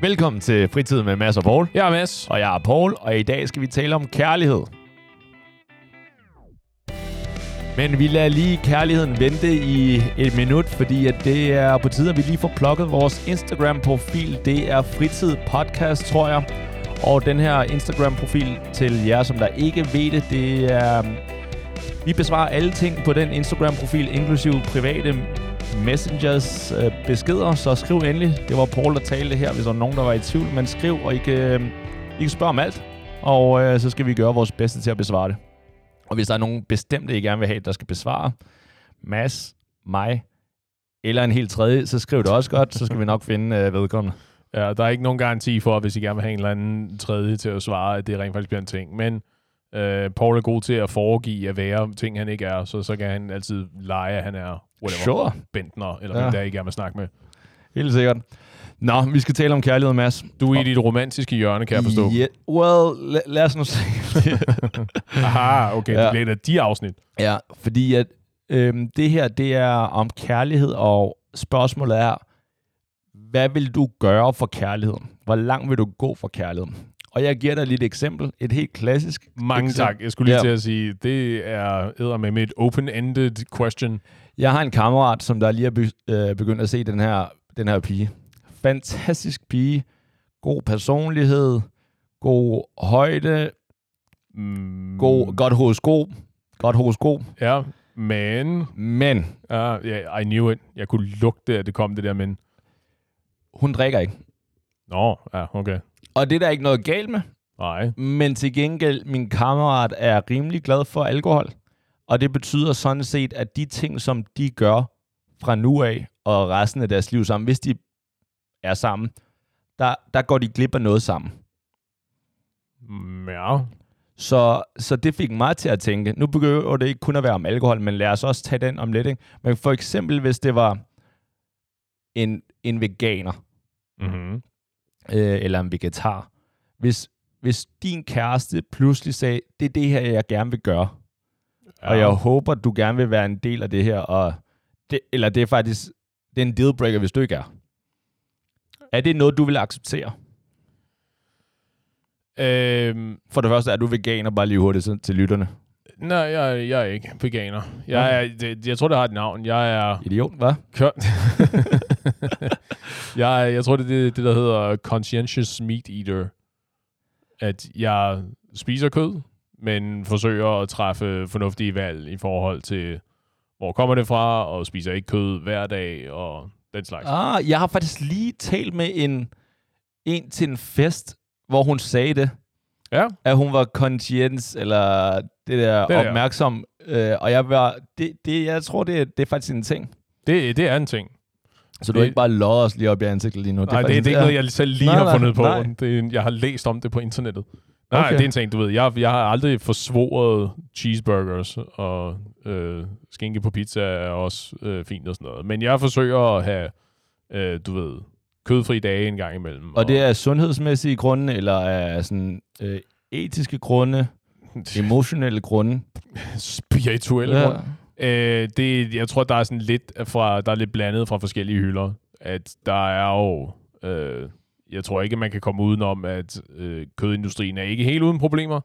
Velkommen til Fritid med Mads og Paul. Jeg er Mads. Og jeg er Paul, og i dag skal vi tale om kærlighed. Men vi lader lige kærligheden vente i et minut, fordi at det er på tide, at vi lige får plukket vores Instagram-profil. Det er Fritid Podcast, tror jeg. Og den her Instagram-profil til jer, som der ikke ved det, det er... Vi besvarer alle ting på den Instagram-profil, inklusive private messengers øh, beskeder, så skriv endelig. Det var Paul, der talte her, hvis der var nogen, der var i tvivl. Men skriv, og I kan, øh, I kan spørge om alt. Og øh, så skal vi gøre vores bedste til at besvare det. Og hvis der er nogen bestemte, I gerne vil have, der skal besvare, Mads, mig eller en helt tredje, så skriv det også godt, så skal vi nok finde øh, vedkommende. Ja, der er ikke nogen garanti for, hvis I gerne vil have en eller anden tredje til at svare, at det rent faktisk bliver en ting. Men øh, Paul er god til at foregive at være ting, han ikke er, så så kan han altid lege, at han er whatever, Sure. Bentner, eller Ja. hvem der I gerne vil snakke med. Helt sikkert. Nå, vi skal tale om kærlighed, Mads. Du er i dit romantiske hjørne, kan jeg forstå. Yeah, well, la- lad os nu se. Aha, okay, Ja. det bliver de afsnit. Ja, fordi at øhm, det her, det er om kærlighed, og spørgsmålet er, hvad vil du gøre for kærligheden? Hvor langt vil du gå for kærligheden? Og jeg giver dig lige et eksempel. Et helt klassisk Mange eksempel. tak. Jeg skulle lige Ja. til at sige, det er med et open-ended question. Jeg har en kammerat, som der lige er øh, begyndt at se den her, den her pige. Fantastisk pige. God personlighed. God højde. Mm, God, godt horoskop. Godt horoskop. Ja, men... Men Uh, yeah, I knew it. Jeg kunne lugte, at det kom det der, men... hun drikker ikke. Nå, ja, okay. Og det er der ikke noget galt med. Nej. Men til gengæld, min kammerat er rimelig glad for alkohol. Og det betyder sådan set, at de ting, som de gør fra nu af og resten af deres liv sammen, hvis de er sammen, der, der går de glip af noget sammen. Mm, Ja. Så, så det fik mig til at tænke, nu begynder det ikke kun at være om alkohol, men lad os også tage den om lidt. Ikke? Men for eksempel, hvis det var en, en veganer, Mm-hmm. øh, eller en vegetar. Hvis, hvis din kæreste pludselig sagde, det er det her, jeg gerne vil gøre, ja. og jeg håber, du gerne vil være en del af det her, og det, eller det er faktisk det er en dealbreaker, hvis du ikke er. Er det noget, du vil acceptere? Øhm, For det første, er du veganer, bare lige hurtigt så- til lytterne. nej, jeg, jeg er ikke veganer. Jeg, er, det, jeg tror, det har et navn. Jeg er... Idiot, hvad? Kø- jeg, jeg tror, det er det, det, der hedder conscientious meat eater. At jeg spiser kød, men forsøger at træffe fornuftige valg i forhold til, hvor kommer det fra, og spiser ikke kød hver dag, og den slags. Ah, jeg har faktisk lige talt med en, en til en fest, hvor hun sagde det, Ja, at hun var conscience, eller det der Det der. opmærksom. Øh, og jeg var, det, det, jeg tror, det, er- det er faktisk en ting. det, det er en ting. Så du Det- har ikke bare lodder os lige op i ansigtet lige nu. Nej, det, faktisk det er ikke noget, jeg selv lige Nej, har nej, fundet på. nej. Det er, jeg har læst om det på internettet. Nej, Okay. det er en ting, du ved. Jeg, jeg har aldrig forsvoret cheeseburgers, og øh, skinke på pizza er også øh, fint og sådan noget. Men jeg forsøger at have, øh, du ved, kødfri dage en gang imellem. Og det er sundhedsmæssige grunde, eller er sådan øh, etiske grunde, emotionelle grunde. spirituelle ja. Øh, det, jeg tror, der er sådan lidt fra, der er lidt blandet fra forskellige hylder. At der er jo, øh, jeg tror ikke, man kan komme udenom, at øh, kødindustrien er ikke helt uden problemer.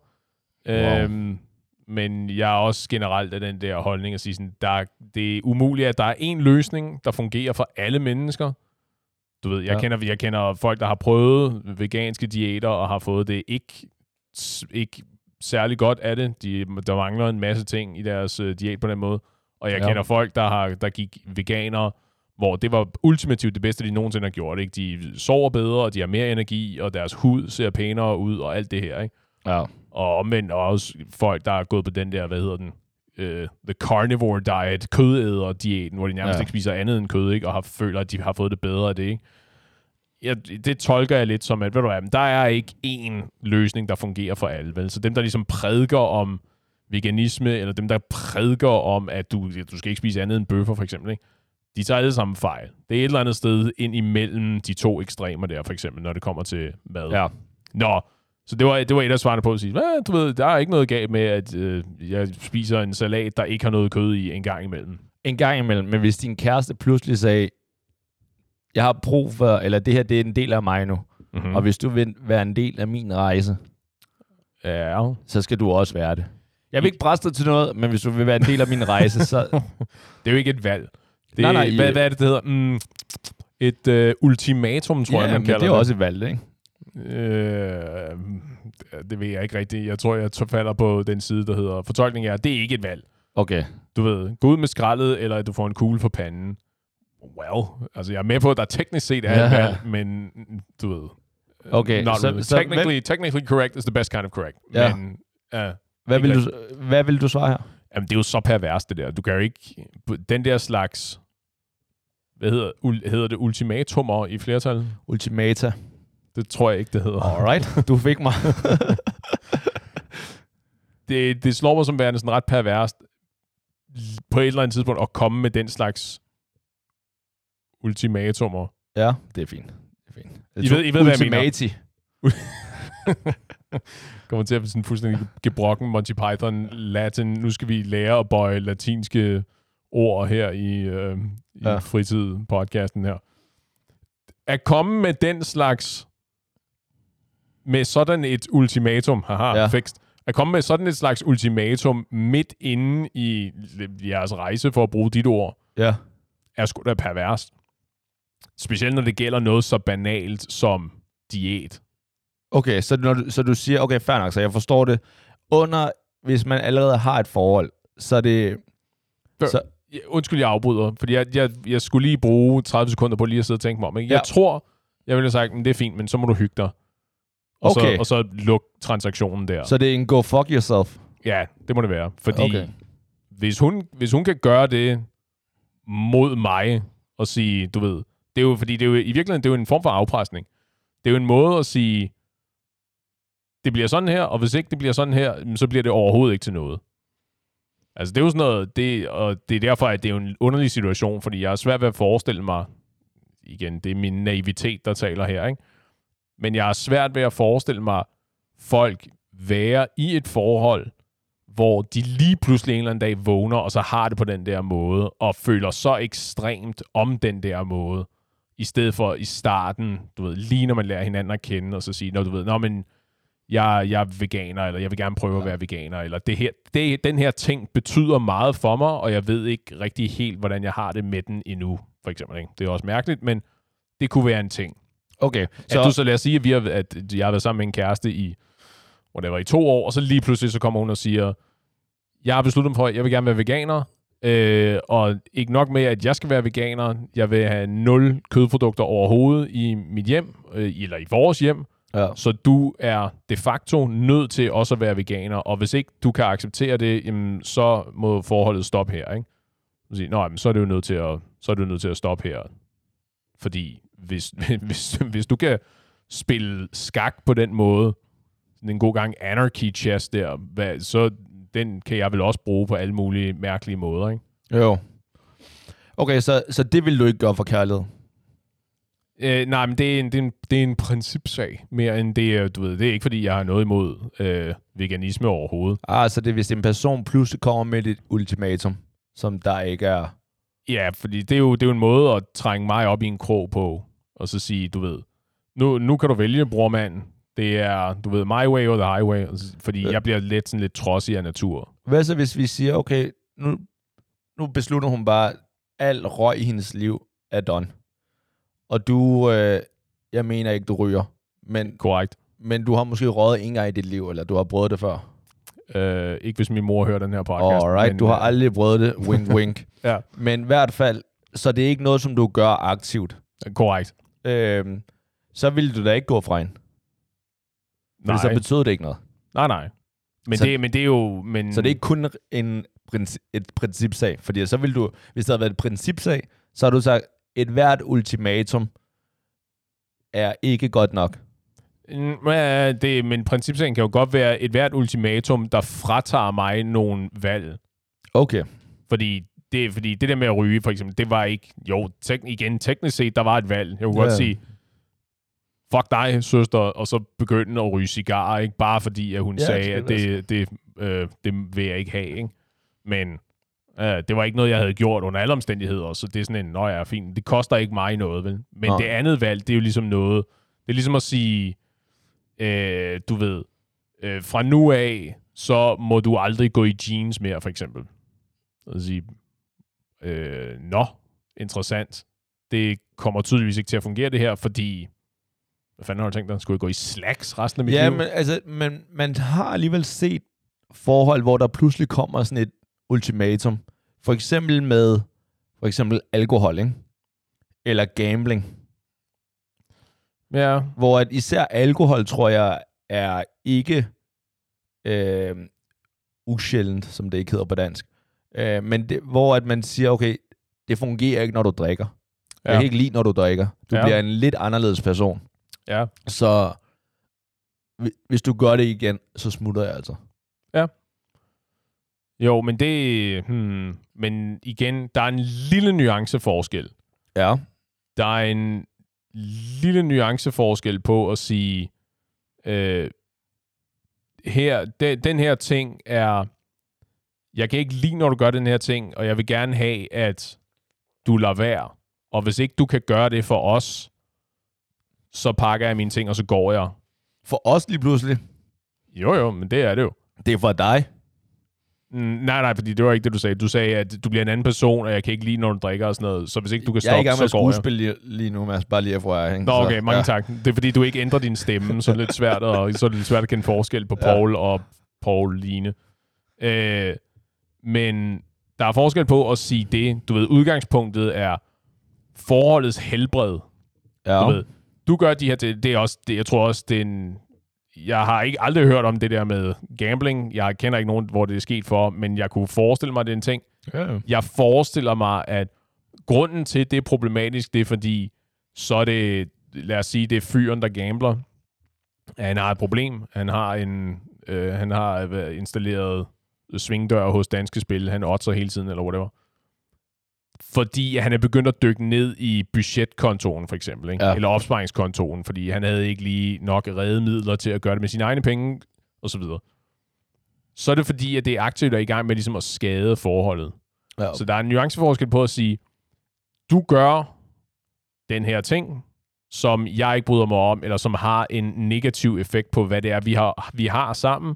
Wow. Øhm, men jeg er også generelt af den der holdning at sige, sådan, der, det er umuligt, at der er en løsning, der fungerer for alle mennesker. Du ved, jeg, Ja. kender, jeg kender folk, der har prøvet veganske diæter og har fået det ikke, ikke særlig godt af det. De, der mangler en masse ting i deres øh, diæt på den måde. Og jeg ja. kender folk, der, har, der gik veganere, hvor det var ultimativt det bedste, de nogensinde har gjort. Ikke? De sover bedre, og de har mere energi, og deres hud ser pænere ud, og alt det her. Ikke? Ja. Og omvendt også folk, der er gået på den der, hvad hedder den, uh, the carnivore diet, kødæder-diæten, hvor de nærmest Ja. ikke spiser andet end kød, ikke? og har, føler, at de har fået det bedre af det. Ikke? Ja, det tolker jeg lidt som, at ved du hvad, men der er ikke én løsning, der fungerer for alle. Vel? Så dem, der ligesom prædiker om veganisme, eller dem, der prædiker om, at du, du skal ikke spise andet end bøffer, for eksempel, ikke? De tager alle sammen fejl. Det er et eller andet sted ind imellem de to ekstremer der, for eksempel, når det kommer til mad. Ja. Nå, så det var, det var et af svarene på at sige, Hvad, du ved, der er ikke noget galt med, at øh, jeg spiser en salat, der ikke har noget kød i en gang imellem. En gang imellem, men hvis din kæreste pludselig sagde, jeg har brug for, eller det her, det er en del af mig nu. Mm-hmm. Og hvis du vil være en del af min rejse, Ja. så skal du også være det. Jeg vil ikke presse dig til noget, men hvis du vil være en del af min rejse, så... Det er jo ikke et valg. Det, Nej, nej, hvad, øh, hvad er det, det hedder? Mm, et øh, ultimatum, tror ja, jeg, man kalder det er jo også et valg, ikke? Øh, det ved jeg ikke rigtigt. Jeg tror, jeg falder på den side, der hedder fortolkning er, det er ikke et valg. Okay. Du ved, gå ud med skraldet, eller at du får en kugle for panden. Well, altså jeg er med på, at der teknisk set er et Ja. valg, men du ved... Okay, Not så- really. så technically, technically correct is the best kind of correct. Ja. Men uh, Hvad vil, du, hvad vil du svare her? jamen, det er jo så pervers, det der. Du kan jo ikke... Den der slags... Hvad hedder, ul, hedder det? Ultimatumer i flertal? Ultimata. Det tror jeg ikke, det hedder. Alright, du fik mig. det, det slår mig som værende sådan ret perverst på et eller andet tidspunkt at komme med den slags ultimatumer. ja, det er fint. Det er fint. I ved- I ved, hvad jeg mener. Ultimati. Kommer til at blive sådan fuldstændig gebrokken Monty Python Latin. Nu skal vi lære at bøje latinske ord her i, øh, i Ja. fritid-podcasten her. At komme med den slags med sådan et ultimatum, haha, Ja. fikst, at komme med sådan et slags ultimatum midt inde i jeres rejse, for at bruge dit ord, Ja. er sgu da perverst. Specielt når det gælder noget så banalt som diæt. Okay, så, når du, så du siger, okay, fair nok, så jeg forstår det. Under, hvis man allerede har et forhold, så er det... Så, Undskyld, jeg afbryder, fordi jeg, jeg, jeg skulle lige bruge 30 sekunder på lige at sidde og tænke mig om. Ikke? Jeg Ja. tror, jeg ville have sagt, men det er fint, men så må du hygge dig. Og, Okay. så, og så luk transaktionen der. så det er en go fuck yourself. Ja, det må det være. Fordi Okay. hvis, hun, hvis hun kan gøre det mod mig og sige, du ved, det er jo, fordi det er jo, i virkeligheden, det er jo en form for afpresning. Det er jo en måde at sige, det bliver sådan her, og hvis ikke det bliver sådan her, så bliver det overhovedet ikke til noget. Altså, det er jo sådan noget, det, og det er derfor, at det er jo en underlig situation, fordi jeg er svært ved at forestille mig, igen, det er min naivitet, der taler her, ikke? Men jeg er svært ved at forestille mig folk være i et forhold, hvor de lige pludselig en eller anden dag vågner, og så har det på den der måde, og føler så ekstremt om den der måde, i stedet for i starten, du ved, lige når man lærer hinanden at kende, og så sige, når du ved, nå, men jeg, jeg er veganer, eller jeg vil gerne prøve at være veganer, eller det her, det, den her ting betyder meget for mig, og jeg ved ikke rigtig helt, hvordan jeg har det med den endnu, for eksempel. Ikke? Det er også mærkeligt, men det kunne være en ting. Okay, Så, så... at du så lad os sige, at, vi har, at jeg har været sammen med en kæreste i, whatever, i to år, og så lige pludselig så kommer hun og siger, jeg har besluttet mig for, at jeg vil gerne være veganer, øh, og ikke nok med, at jeg skal være veganer, jeg vil have nul kødprodukter overhovedet i mit hjem, øh, eller i vores hjem, ja. så du er de facto nødt til også at være veganer, og hvis ikke du kan acceptere det, jamen, så må forholdet stoppe her, ikke? Så, sige, Nå, jamen, så er det jo nødt til at, så er det jo nødt til at stoppe her. Fordi hvis, hvis, hvis du kan spille skak på den måde, en god gang anarchy chess der, hvad, så den kan jeg vel også bruge på alle mulige mærkelige måder, ikke? Jo. Okay, så, så det vil du ikke gøre for kærlighed? Øh, nej, men det er, en, det, er en, det er en principsag, mere end det er, du ved, det er ikke fordi, jeg har noget imod øh, veganisme overhovedet. Ah, så det er, hvis en person pludselig kommer med et ultimatum, som der ikke er... Ja, fordi det er, jo, det er jo en måde at trænge mig op i en krog på, og så sige, du ved, nu, nu kan du vælge, brormand. Det er, du ved, my way or the highway, fordi Ja. jeg bliver lidt sådan lidt trodsig af natur. Hvad så, hvis vi siger, okay, nu, nu beslutter hun bare, at al røg i hendes liv er done. Og du, øh, jeg mener ikke, du ryger, men, Korrekt. men du har måske røget en gang i dit liv, eller du har prøvet det før. Øh, ikke hvis min mor hører den her podcast. Alright, men, du har øh, aldrig prøvet det, wink wink. Ja. Men i hvert fald, så det er ikke noget, som du gør aktivt. Korrekt. Øhm, så vil du da ikke gå fra hende. Nej, For så betyder det ikke noget. nej, nej. Men, Så- det, men det er jo... Men, Så det er ikke kun en princi- et principsag. Fordi så vil du, hvis det havde været et principsag, så har du sagt, et hvert ultimatum er ikke godt nok. Ja, det, men principsagen kan jo godt være et hvert ultimatum, der fratager mig nogle valg. Okay. Fordi det, fordi det der med at ryge, for eksempel, det var ikke... Jo, tek, igen, teknisk set, der var et valg. Jeg kunne Ja. godt sige, fuck dig, søster, og så begynde at ryge cigarer, ikke? Bare fordi, at hun Ja, sagde, at det, det, øh, det vil jeg ikke have, ikke? Men øh, det var ikke noget, jeg havde gjort under alle omstændigheder, så det er sådan en, nå ja, fint, det koster ikke mig noget, vel? Men Nej. det andet valg, det er jo ligesom noget, Det er ligesom at sige, øh, du ved, øh, fra nu af, så må du aldrig gå i jeans mere, for eksempel. Og sige, øh, nå, interessant. Det kommer tydeligvis ikke til at fungere det her, fordi hvad fanden har du tænkt dig? Skulle jeg gå i slacks resten af mit Ja, liv? men altså, man, man har alligevel set forhold, hvor der pludselig kommer sådan et ultimatum. For eksempel med for eksempel alkohol, ikke? Eller gambling. Ja, Hvor at især alkohol, tror jeg, er ikke øh, usjældent, som det ikke hedder på dansk. Øh, men det, hvor at man siger, okay, det fungerer ikke, når du drikker. Ja. Jeg kan ikke lide, når du drikker. Du Ja. bliver en lidt anderledes person. ja. Så hvi- hvis du gør det igen, så smutter jeg altså. Jo, men det... Hmm, men igen, der er en lille nuanceforskel. Ja. Der er en lille nuanceforskel på at sige, øh, her, de, den her ting er, jeg kan ikke lide, når du gør den her ting, og jeg vil gerne have, at du lader være. Og hvis ikke du kan gøre det for os, så pakker jeg mine ting, og så går jeg. For os lige pludselig, Jo, jo, men det er det jo. det er for dig. Mm, nej, nej, fordi det var ikke det, du sagde. Du sagde, at du bliver en anden person, og jeg kan ikke lide, når du drikker og sådan noget. Så hvis ikke du kan jeg er i stoppe, gang med så at går jeg. skuespille lige, lige nu, Mads. Bare lige FYI. Ikke? Nå, okay, Så, mange ja. tak. Det er fordi, du ikke ændrer din stemme, så er det lidt svært at, så er det lidt svært at kende forskel på Ja. Paul og Paul Line. Øh, men der er forskel på at sige det. Du ved, udgangspunktet er forholdets helbred. Ja. Du ved, du gør de her, det, det er også, det, jeg tror også, det er en, jeg har ikke aldrig hørt om det der med gambling. Jeg kender ikke nogen, hvor det er sket for, men jeg kunne forestille mig, at det er en ting. Ja. Jeg forestiller mig, at grunden til, at det er problematisk, det er fordi, så er det, lad os sige, det er fyren, der gambler. Han har et problem. Han har en, øh, han har installeret svingdør hos Danske Spil. Han otter hele tiden, eller whatever. Fordi han er begyndt at dykke ned i budgetkontoen, for eksempel. Ikke? Ja. Eller opsparingskontoen, fordi han havde ikke lige nok redemidler til at gøre det med sine egne penge, og så videre. Så er det fordi, at det er aktivt er i gang med ligesom at skade forholdet. ja. Så der er en nuanceforskel på at sige, du gør den her ting, som jeg ikke bryder mig om, eller som har en negativ effekt på, hvad det er, vi har, vi har sammen.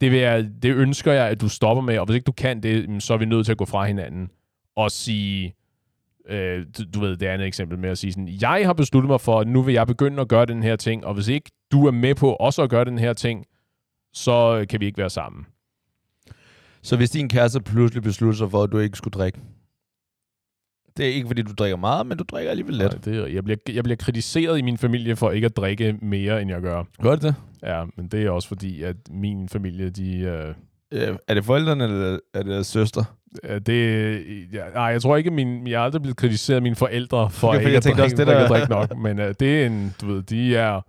Det, vil jeg, det ønsker jeg, at du stopper med, og hvis ikke du kan det, så er vi nødt til at gå fra hinanden og sige, øh, du, ved, det andet eksempel med at sige sådan, jeg har besluttet mig for, at nu vil jeg begynde at gøre den her ting, og hvis ikke du er med på også at gøre den her ting, så kan vi ikke være sammen. Så hvis din kæreste pludselig beslutter sig for, at du ikke skulle drikke, det er ikke, fordi du drikker meget, men du drikker alligevel lidt. Nej, det, jeg, bliver, jeg bliver kritiseret i min familie for ikke at drikke mere, end jeg gør. Gør det det? Ja, men det er også fordi, at min familie, de... Øh, Øh, er det forældrene, eller er det søster? Øh, det, ja, nej, jeg tror ikke, min, jeg er aldrig blevet kritiseret af mine forældre for Okay, for ikke, jeg at drikke, også, det der- at drikke nok. Men øh, det er en, du ved, de er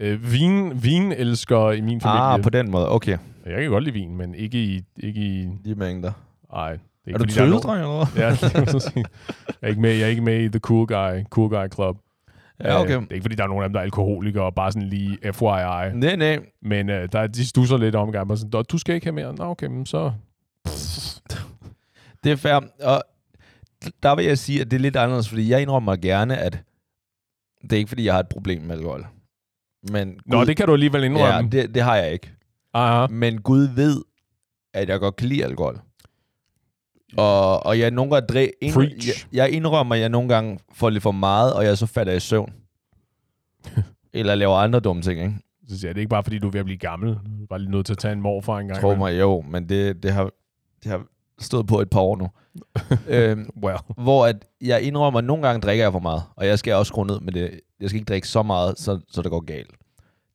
øh, vin, vinelskere i min familie. Ah, på den måde. Okay. Jeg kan godt lide vin, men ikke i... Ikke i De mængder. ej, det er, ikke, Er du tøsedreng, eller hvad? Ja, jeg, er ikke med, jeg er ikke med i The Cool Guy, cool guy Club. Ja, okay. Øh, det er ikke, fordi der er nogen af dem, der er alkoholikere, og bare sådan lige FYI. Nej, nej. Men øh, der, de stusser lidt om gang. Bare sådan, "Nå, du skal ikke have mere. Nå, okay, men så... Det er fair. Og der vil jeg sige, at det er lidt anderledes, fordi jeg indrømmer gerne, at det er ikke, fordi jeg har et problem med alkohol. Men Nå, Gud, det kan du alligevel indrømme. ja, det, det har jeg ikke. Aha. Men Gud ved, at jeg godt kan lide alkohol. Og, og jeg nogle gange dræ, ind, jeg, jeg indrømmer, at jeg nogle gange får lidt for meget, og jeg så falder i søvn. Eller laver andre dumme ting, ikke? Så siger jeg, det er ikke bare, fordi du er ved at blive gammel. Du er bare lige nødt til at tage en morfar en gang. Tror imellem. mig, jo, men det, det, har, det har stået på et par år nu. øhm, Well. hvor at jeg indrømmer, at nogle gange drikker jeg for meget, og jeg skal også skrue ned med det. Jeg skal ikke drikke så meget, så, så det går galt.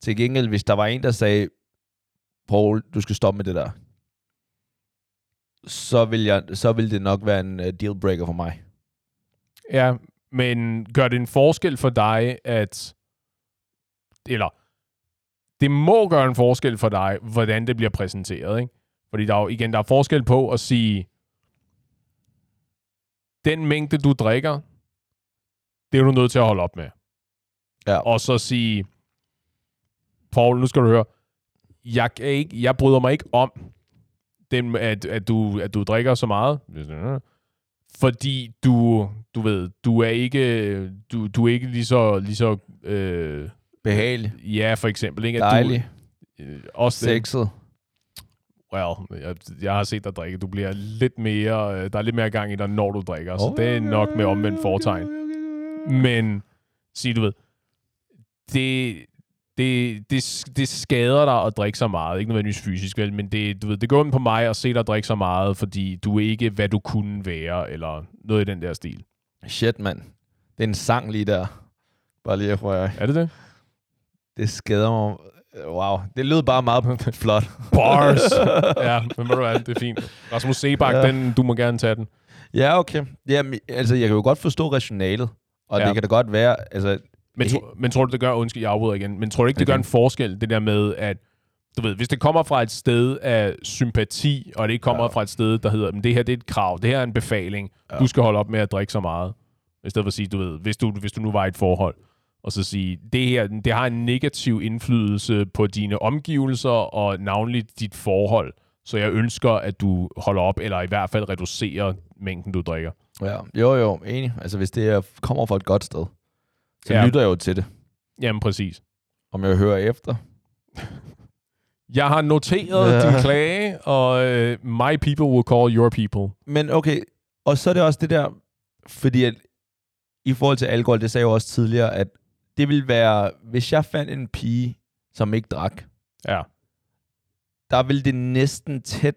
Til gengæld, hvis der var en, der sagde, Paul, du skal stoppe med det der, så vil, jeg, så vil det nok være en uh, dealbreaker for mig. Ja, men gør det en forskel for dig, at... Eller, det må gøre en forskel for dig, hvordan det bliver præsenteret, ikke? Fordi der er jo, igen, der er forskel på at sige, den mængde, du drikker, det er du nødt til at holde op med. Ja. Og så sige, Paul, nu skal du høre, jeg, kan ikke, jeg bryder mig ikke om, den, at, at, du, at du drikker så meget, fordi du, du ved, du er ikke, du, du er ikke lige så, lige så Øh, Behagelig. ja, for eksempel. Ikke? At Dejlig. Du, øh, også Sexet. Well, jeg, jeg har set dig drikke. Du bliver lidt mere, øh, der er lidt mere gang i dig, når du drikker. Så det er nok med omvendt foretegn. Men, sig du ved, det, det, det, det skader dig at drikke så meget. Ikke nødvendigvis fysisk, vel, men det, du ved, det går ind på mig at se dig drikke så meget, fordi du er ikke, hvad du kunne være, eller noget i den der stil. Shit, mand. Det er en sang lige der. Bare lige at jeg. Er det det? Det skader mig. Wow. Det lød bare meget flot. Bars! ja, men ved du hvad, det er fint. Rasmus Sebak, Ja. den, du må gerne tage den. Ja, okay. Jamen, altså, jeg kan jo godt forstå rationalet. Og ja. Det kan da godt være, altså... Men, tro, men tror du, det gør, undskyld, jeg afbryder igen, men tror du ikke, det Okay. gør en forskel, det der med, at du ved, hvis det kommer fra et sted af sympati, og det ikke kommer Ja. fra et sted, der hedder, men det her det er et krav, det her er en befaling, ja. du skal holde op med at drikke så meget. I stedet for at sige, du ved, hvis du, hvis du nu var i et forhold, og så sige, det her, det har en negativ indflydelse på dine omgivelser, og navnligt dit forhold. Så jeg ønsker, at du holder op, eller i hvert fald reducerer mængden, du drikker. Ja, jo, jo, enig. Altså, hvis det er, kommer fra et godt sted, så ja. Lytter jeg jo til det. Jamen præcis. Om jeg hører efter. Jeg har noteret ja. din klage, og uh, my people will call your people. Men okay, og så er det også det der, fordi at, i forhold til alkohol, det sagde jeg jo også tidligere, at det vil være, hvis jeg fandt en pige, som ikke drak, Ja. der vil det næsten tæt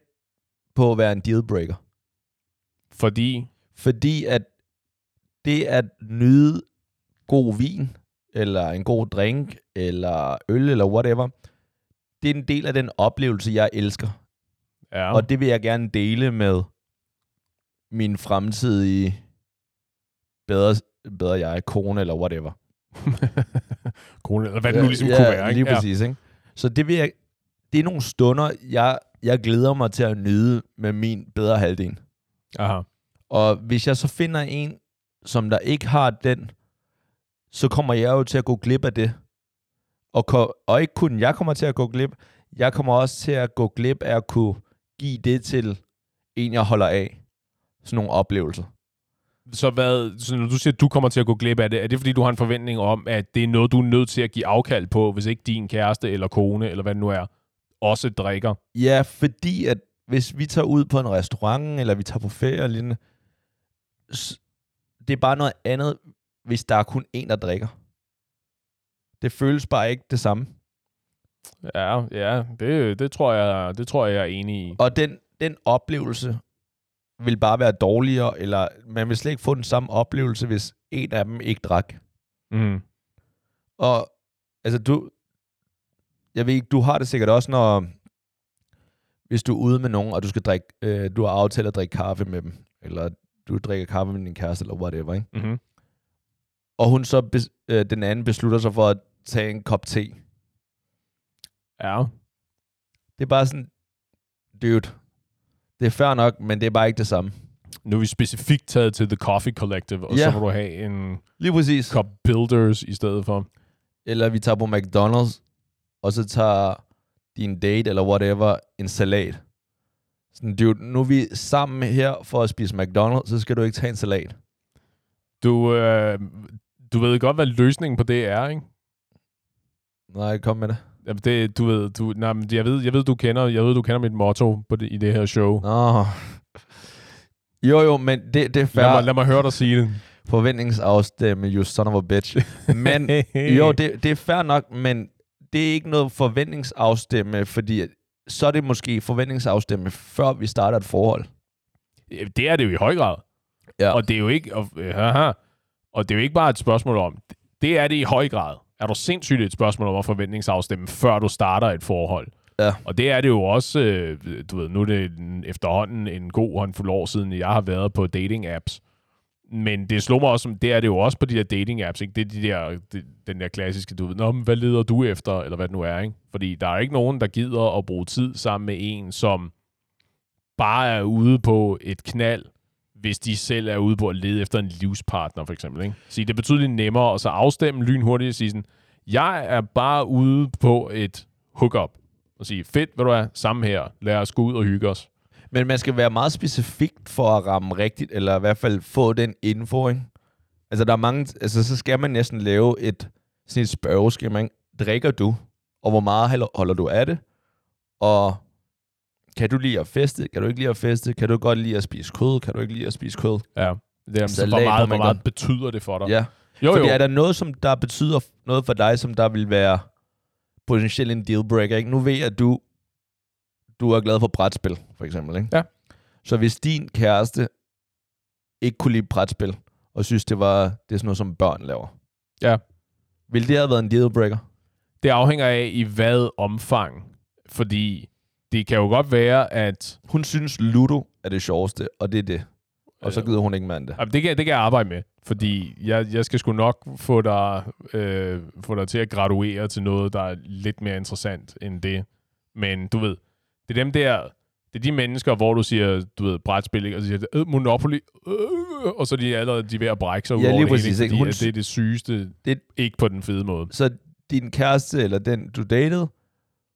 på at være en dealbreaker. Fordi, Fordi at det at nyde god vin, eller en god drink, eller øl, eller whatever, det er en del af den oplevelse, jeg elsker. ja, Og det vil jeg gerne dele med min fremtidige bedre, bedre jeg, kone, eller whatever. kone, eller hvad det nu ligesom kunne være. Ikke? lige præcis, ikke? Så det vil jeg, det er nogle stunder, jeg, jeg glæder mig til at nyde med min bedre halvdel. Ja. Aha. Og hvis jeg så finder en, som der ikke har den, så kommer jeg jo til at gå glip af det. Og, ko- og ikke kun jeg kommer til at gå glip, jeg kommer også til at gå glip af at kunne give det til en, jeg holder af. Sådan nogle oplevelser. Så, hvad, så når du siger, at du kommer til at gå glip af det, er det fordi, du har en forventning om, at det er noget, du er nødt til at give afkald på, hvis ikke din kæreste eller kone, eller hvad det nu er, også drikker? Ja, fordi at hvis vi tager ud på en restaurant, eller vi tager på ferie eller lignende, det er bare noget andet, hvis der er kun en, der drikker. Det føles bare ikke det samme. Ja, ja det, det, tror jeg, det tror jeg, jeg er enig i. Og den, den oplevelse vil bare være dårligere, eller man vil slet ikke få den samme oplevelse, hvis en af dem ikke drak. Mm. Og altså du, jeg ved ikke, du har det sikkert også, når hvis du er ude med nogen, og du skal drikke, øh, du har aftalt at drikke kaffe med dem, eller du drikker kaffe med din kæreste, eller whatever, ikke? Mm-hmm. Og hun så, bes, øh, den anden beslutter sig for at tage en kop te. Ja. Det er bare sådan, dude, det er fair nok, men det er bare ikke det samme. Nu er vi specifikt taget til The Coffee Collective, og Ja. så må du have en Lige præcis. kop Builders i stedet for. Eller vi tager på McDonald's, og så tager din date, eller whatever, en salat. Sådan, dude, nu er vi sammen her for at spise McDonald's, så skal du ikke tage en salat. Du, øh, du ved godt, hvad løsningen på det er, ikke? Nej, kom med det. Det, du ved, du, nej, men jeg ved, jeg ved, du kender, jeg ved, du kender mit motto på det, i det her show. Nå. Jo, jo, men det, det er Lad fair. mig, lad mig høre dig sige det. Forventningsafstemme, you son of a bitch. Men jo, det, det er fair nok, men det er ikke noget forventningsafstemme, fordi så er det måske forventningsafstemme, før vi starter et forhold. det er det jo i høj grad. Ja. Og det er jo ikke, og, øh, haha, og det er jo ikke bare et spørgsmål om, det er det i høj grad. Er du sindssygt et spørgsmål om at forventningsafstemme, før du starter et forhold? Ja. Og det er det jo også, øh, du ved, nu er det en- efterhånden en god håndfuld år siden, jeg har været på dating-apps. Men det slår mig også, som det er det jo også på de der dating-apps, ikke? Det er de der, det, den der klassiske, du ved, Nå, men hvad leder du efter, eller hvad det nu er, ikke? Fordi der er ikke nogen, der gider at bruge tid sammen med en, som bare er ude på et knald, hvis de selv er ude på at lede efter en livspartner, for eksempel. Ikke? Så det er betydeligt nemmere at så afstemme lynhurtigt og sige sådan, jeg er bare ude på et hookup. Og sige, fedt, hvad du er, sammen her. Lad os gå ud og hygge os. Men man skal være meget specifikt for at ramme rigtigt, eller i hvert fald få den info, ikke? Altså, der er mange, altså, så skal man næsten lave et, sådan et spørgeskema. ikke? Drikker du? Og hvor meget holder- holder du af det? Og kan du lide at feste? Kan du ikke lide at feste? Kan du godt lide at spise kød? Kan du ikke lide at spise kød? Ja. Det er, så hvor meget, hvor meget betyder det for dig? Ja. Jo, Fordi jo. er der noget, som der betyder noget for dig, som der vil være potentielt en dealbreaker? Ikke? Nu ved jeg, at du, du er glad for brætspil, for eksempel. Ikke? Ja. Så hvis din kæreste ikke kunne lide brætspil, og synes, det var det er sådan noget, som børn laver, Ja. ville det have været en dealbreaker? Det afhænger af, i hvad omfang. Fordi det kan jo godt være, at... Hun synes, Ludo er det sjoveste, og det er det. Og så gider hun ikke det. Jamen, det, kan, det kan jeg arbejde med, fordi jeg, jeg skal sgu nok få dig, øh, få dig til at graduere til noget, der er lidt mere interessant end det. Men du ved, det er dem der, det er de mennesker, hvor du siger, du ved, brætspil, ikke? og så siger, øh, Monopoly, øh, og så er de allerede de er ved at brække sig ud Ja, over lige det præcis, Hun det er det sygeste, Det- ikke på den fede måde. Så din kæreste, eller den du datede,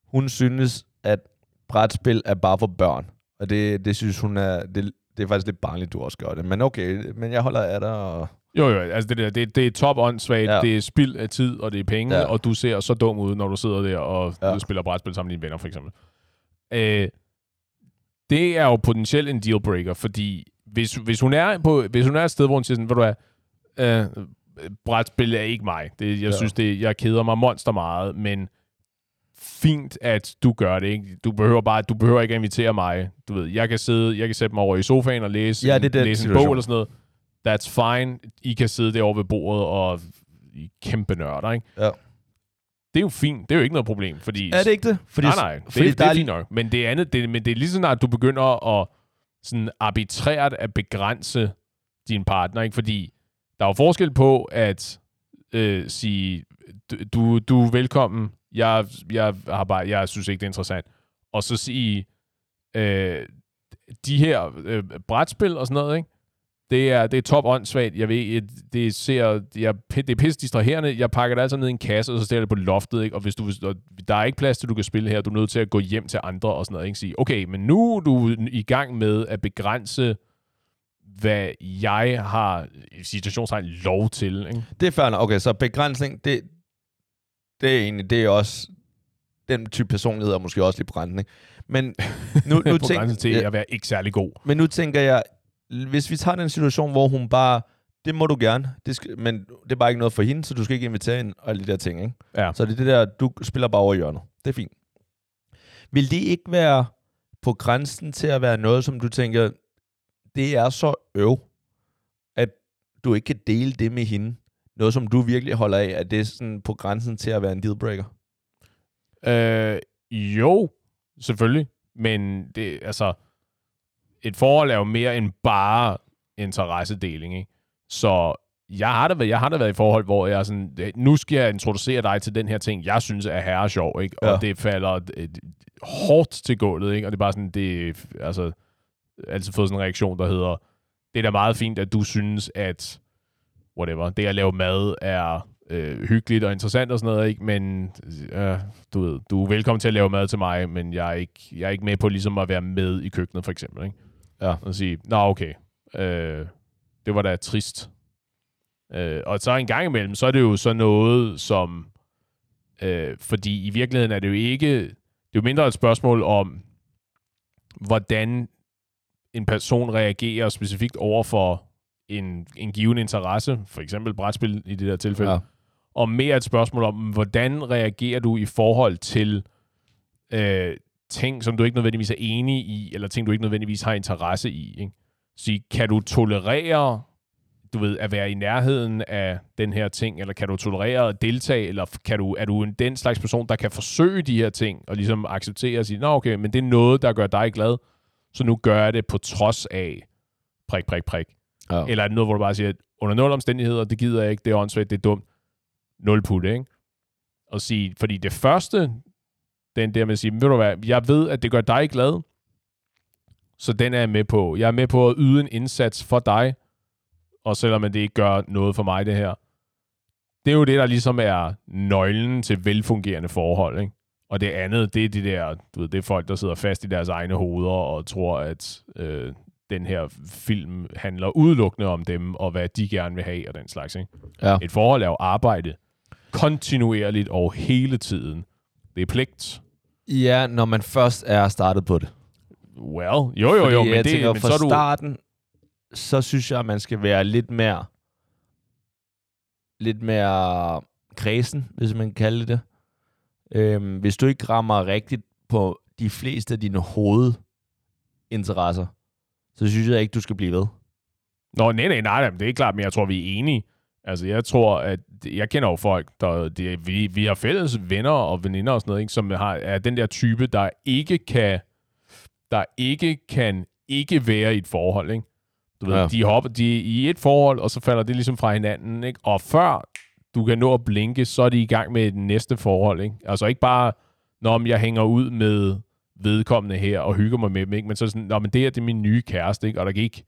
hun synes, at brætspil er bare for børn. Og det, det synes hun er... Det, det er faktisk lidt barnligt, du også gør det. Men okay, men jeg holder af dig, og... Jo, jo, altså det der, det, det er top åndssvagt, Ja. det er spild af tid, og det er penge, Ja. og du ser så dum ud, når du sidder der og Ja. ja. spiller brætspil sammen med dine venner, for eksempel. Øh, det er jo potentielt en dealbreaker, fordi hvis, hvis, hun er på, hvis hun er et sted, hvor hun siger sådan, ved du hvad, øh, brætspil er ikke mig. Det, jeg ja. synes, det, jeg keder mig monster meget, men fint, at du gør det. Ikke? Du behøver bare, du behøver ikke at invitere mig. Du ved, jeg kan sidde, jeg kan sætte mig over i sofaen og læse, Ja, en- det er den læse en bog eller sådan noget. That's fine. I kan sidde derovre ved bordet og I kæmpe nørder, ikke? Ja. Det er jo fint. Det er jo ikke noget problem, fordi... Er det ikke det? Fordi, nej, nej. Det, fordi det der er fint nok. Men det andet, det, men det er lige så snart, du begynder at sådan arbitrært at begrænse din partner, ikke? Fordi der er jo forskel på at øh, sige, du- du, du er velkommen, jeg, jeg, har bare, jeg synes ikke, det er interessant. Og så sige, øh, de her øh, brætspil og sådan noget, ikke? Det er, det er top åndssvagt. Jeg ved, det, det, ser, jeg, det er pisse distraherende. Jeg pakker det altså ned i en kasse, og så stiller det på loftet. Ikke? Og hvis du, og der er ikke plads til, du kan spille her, du er nødt til at gå hjem til andre og sådan noget. Ikke? Sige, okay, men nu er du i gang med at begrænse, hvad jeg har i situationstegn lov til. Ikke? Det er fair nok. Okay, så begrænsning, det, det er egentlig, det er også... Den type personlighed er måske også lidt ikke? Men nu, nu, grænsen til ja, at være ikke særlig god. men nu tænker jeg, hvis vi tager den situation, hvor hun bare, det må du gerne, det skal, men det er bare ikke noget for hende, så du skal ikke invitere hende og alle de der ting, ikke? Ja. Så det er det der, du spiller bare over hjørnet. Det er fint. Vil det ikke være på grænsen til at være noget, som du tænker, det er så øv, at du ikke kan dele det med hende? Noget, som du virkelig holder af, at det er sådan på grænsen til at være en dealbreaker? Øh, jo, selvfølgelig. Men det, altså, et forhold er jo mere end bare interessedeling, ikke? Så jeg har, da, været- jeg har da været i forhold, hvor jeg er sådan, "Øh, nu skal jeg introducere dig til den her ting, jeg synes er herre sjov, ikke? Og Ja. det falder øh, hårdt til gulvet, ikke? Og det er bare sådan, det altså, altid fået sådan en reaktion, der hedder, det er da meget fint, at du synes, at whatever, det at lave mad er øh, hyggeligt og interessant og sådan noget, ikke? Men øh, du ved, du er velkommen til at lave mad til mig, men jeg er ikke, jeg er ikke med på ligesom at være med i køkkenet, for eksempel, ikke? Ja. Og sige, nå okay, øh, det var da trist. Øh, og så en gang imellem, så er det jo så noget, som, øh, fordi i virkeligheden er det jo ikke, det er jo mindre et spørgsmål om, hvordan en person reagerer specifikt over for en, en given interesse, for eksempel brætspil i det der tilfælde, Ja. og mere et spørgsmål om, hvordan reagerer du i forhold til øh, ting, som du ikke nødvendigvis er enig i, eller ting, du ikke nødvendigvis har interesse i. Ikke? Så kan du tolerere, du ved, at være i nærheden af den her ting, eller kan du tolerere at deltage, eller kan du, er du en den slags person, der kan forsøge de her ting, og ligesom acceptere og sige, nå okay, men det er noget, der gør dig glad, så nu gør jeg det på trods af prik, prik, prik. Ja. Eller er det noget, hvor du bare siger, under nul omstændigheder, det gider jeg ikke, det er åndssvagt, det er dumt. Nul putte, ikke? Og sige, fordi det første, den der med at sige, ved du hvad, jeg ved, at det gør dig glad, så den er jeg med på. Jeg er med på at yde en indsats for dig, og selvom det ikke gør noget for mig, det her. Det er jo det, der ligesom er nøglen til velfungerende forhold, ikke? Og det andet, det er de der, du ved, det er folk, der sidder fast i deres egne hoveder og tror, at øh, den her film handler udelukkende om dem, og hvad de gerne vil have, og den slags. Ikke? Ja. Et forhold er jo arbejde. kontinuerligt og hele tiden. Det er pligt. Ja, når man først er startet på det. Well, jo, jo, jo, Fordi men, jeg det, tænker, men fra så du... starten, så synes jeg, at man skal være lidt mere lidt mere kredsen, hvis man kan kalde det. Øhm, hvis du ikke rammer rigtigt på de fleste af dine hovedinteresser, så synes jeg ikke, du skal blive ved. Nå, nej, nej, nej, nej, det er klart, men jeg tror, vi er enige. Altså, jeg tror, at jeg kender jo folk, der det, vi, vi har fælles venner og veninder og sådan noget, ikke, som har, er den der type, der ikke kan, der ikke kan ikke være i et forhold, ikke? Du ved, Ja. de hopper de er i et forhold, og så falder det ligesom fra hinanden, ikke? Og før du kan nå at blinke, så er de i gang med det næste forhold, ikke? Altså ikke bare, når jeg hænger ud med vedkommende her og hygger mig med dem, ikke? Men så er det sådan, Nå, men det her det er min nye kæreste, ikke? Og der gik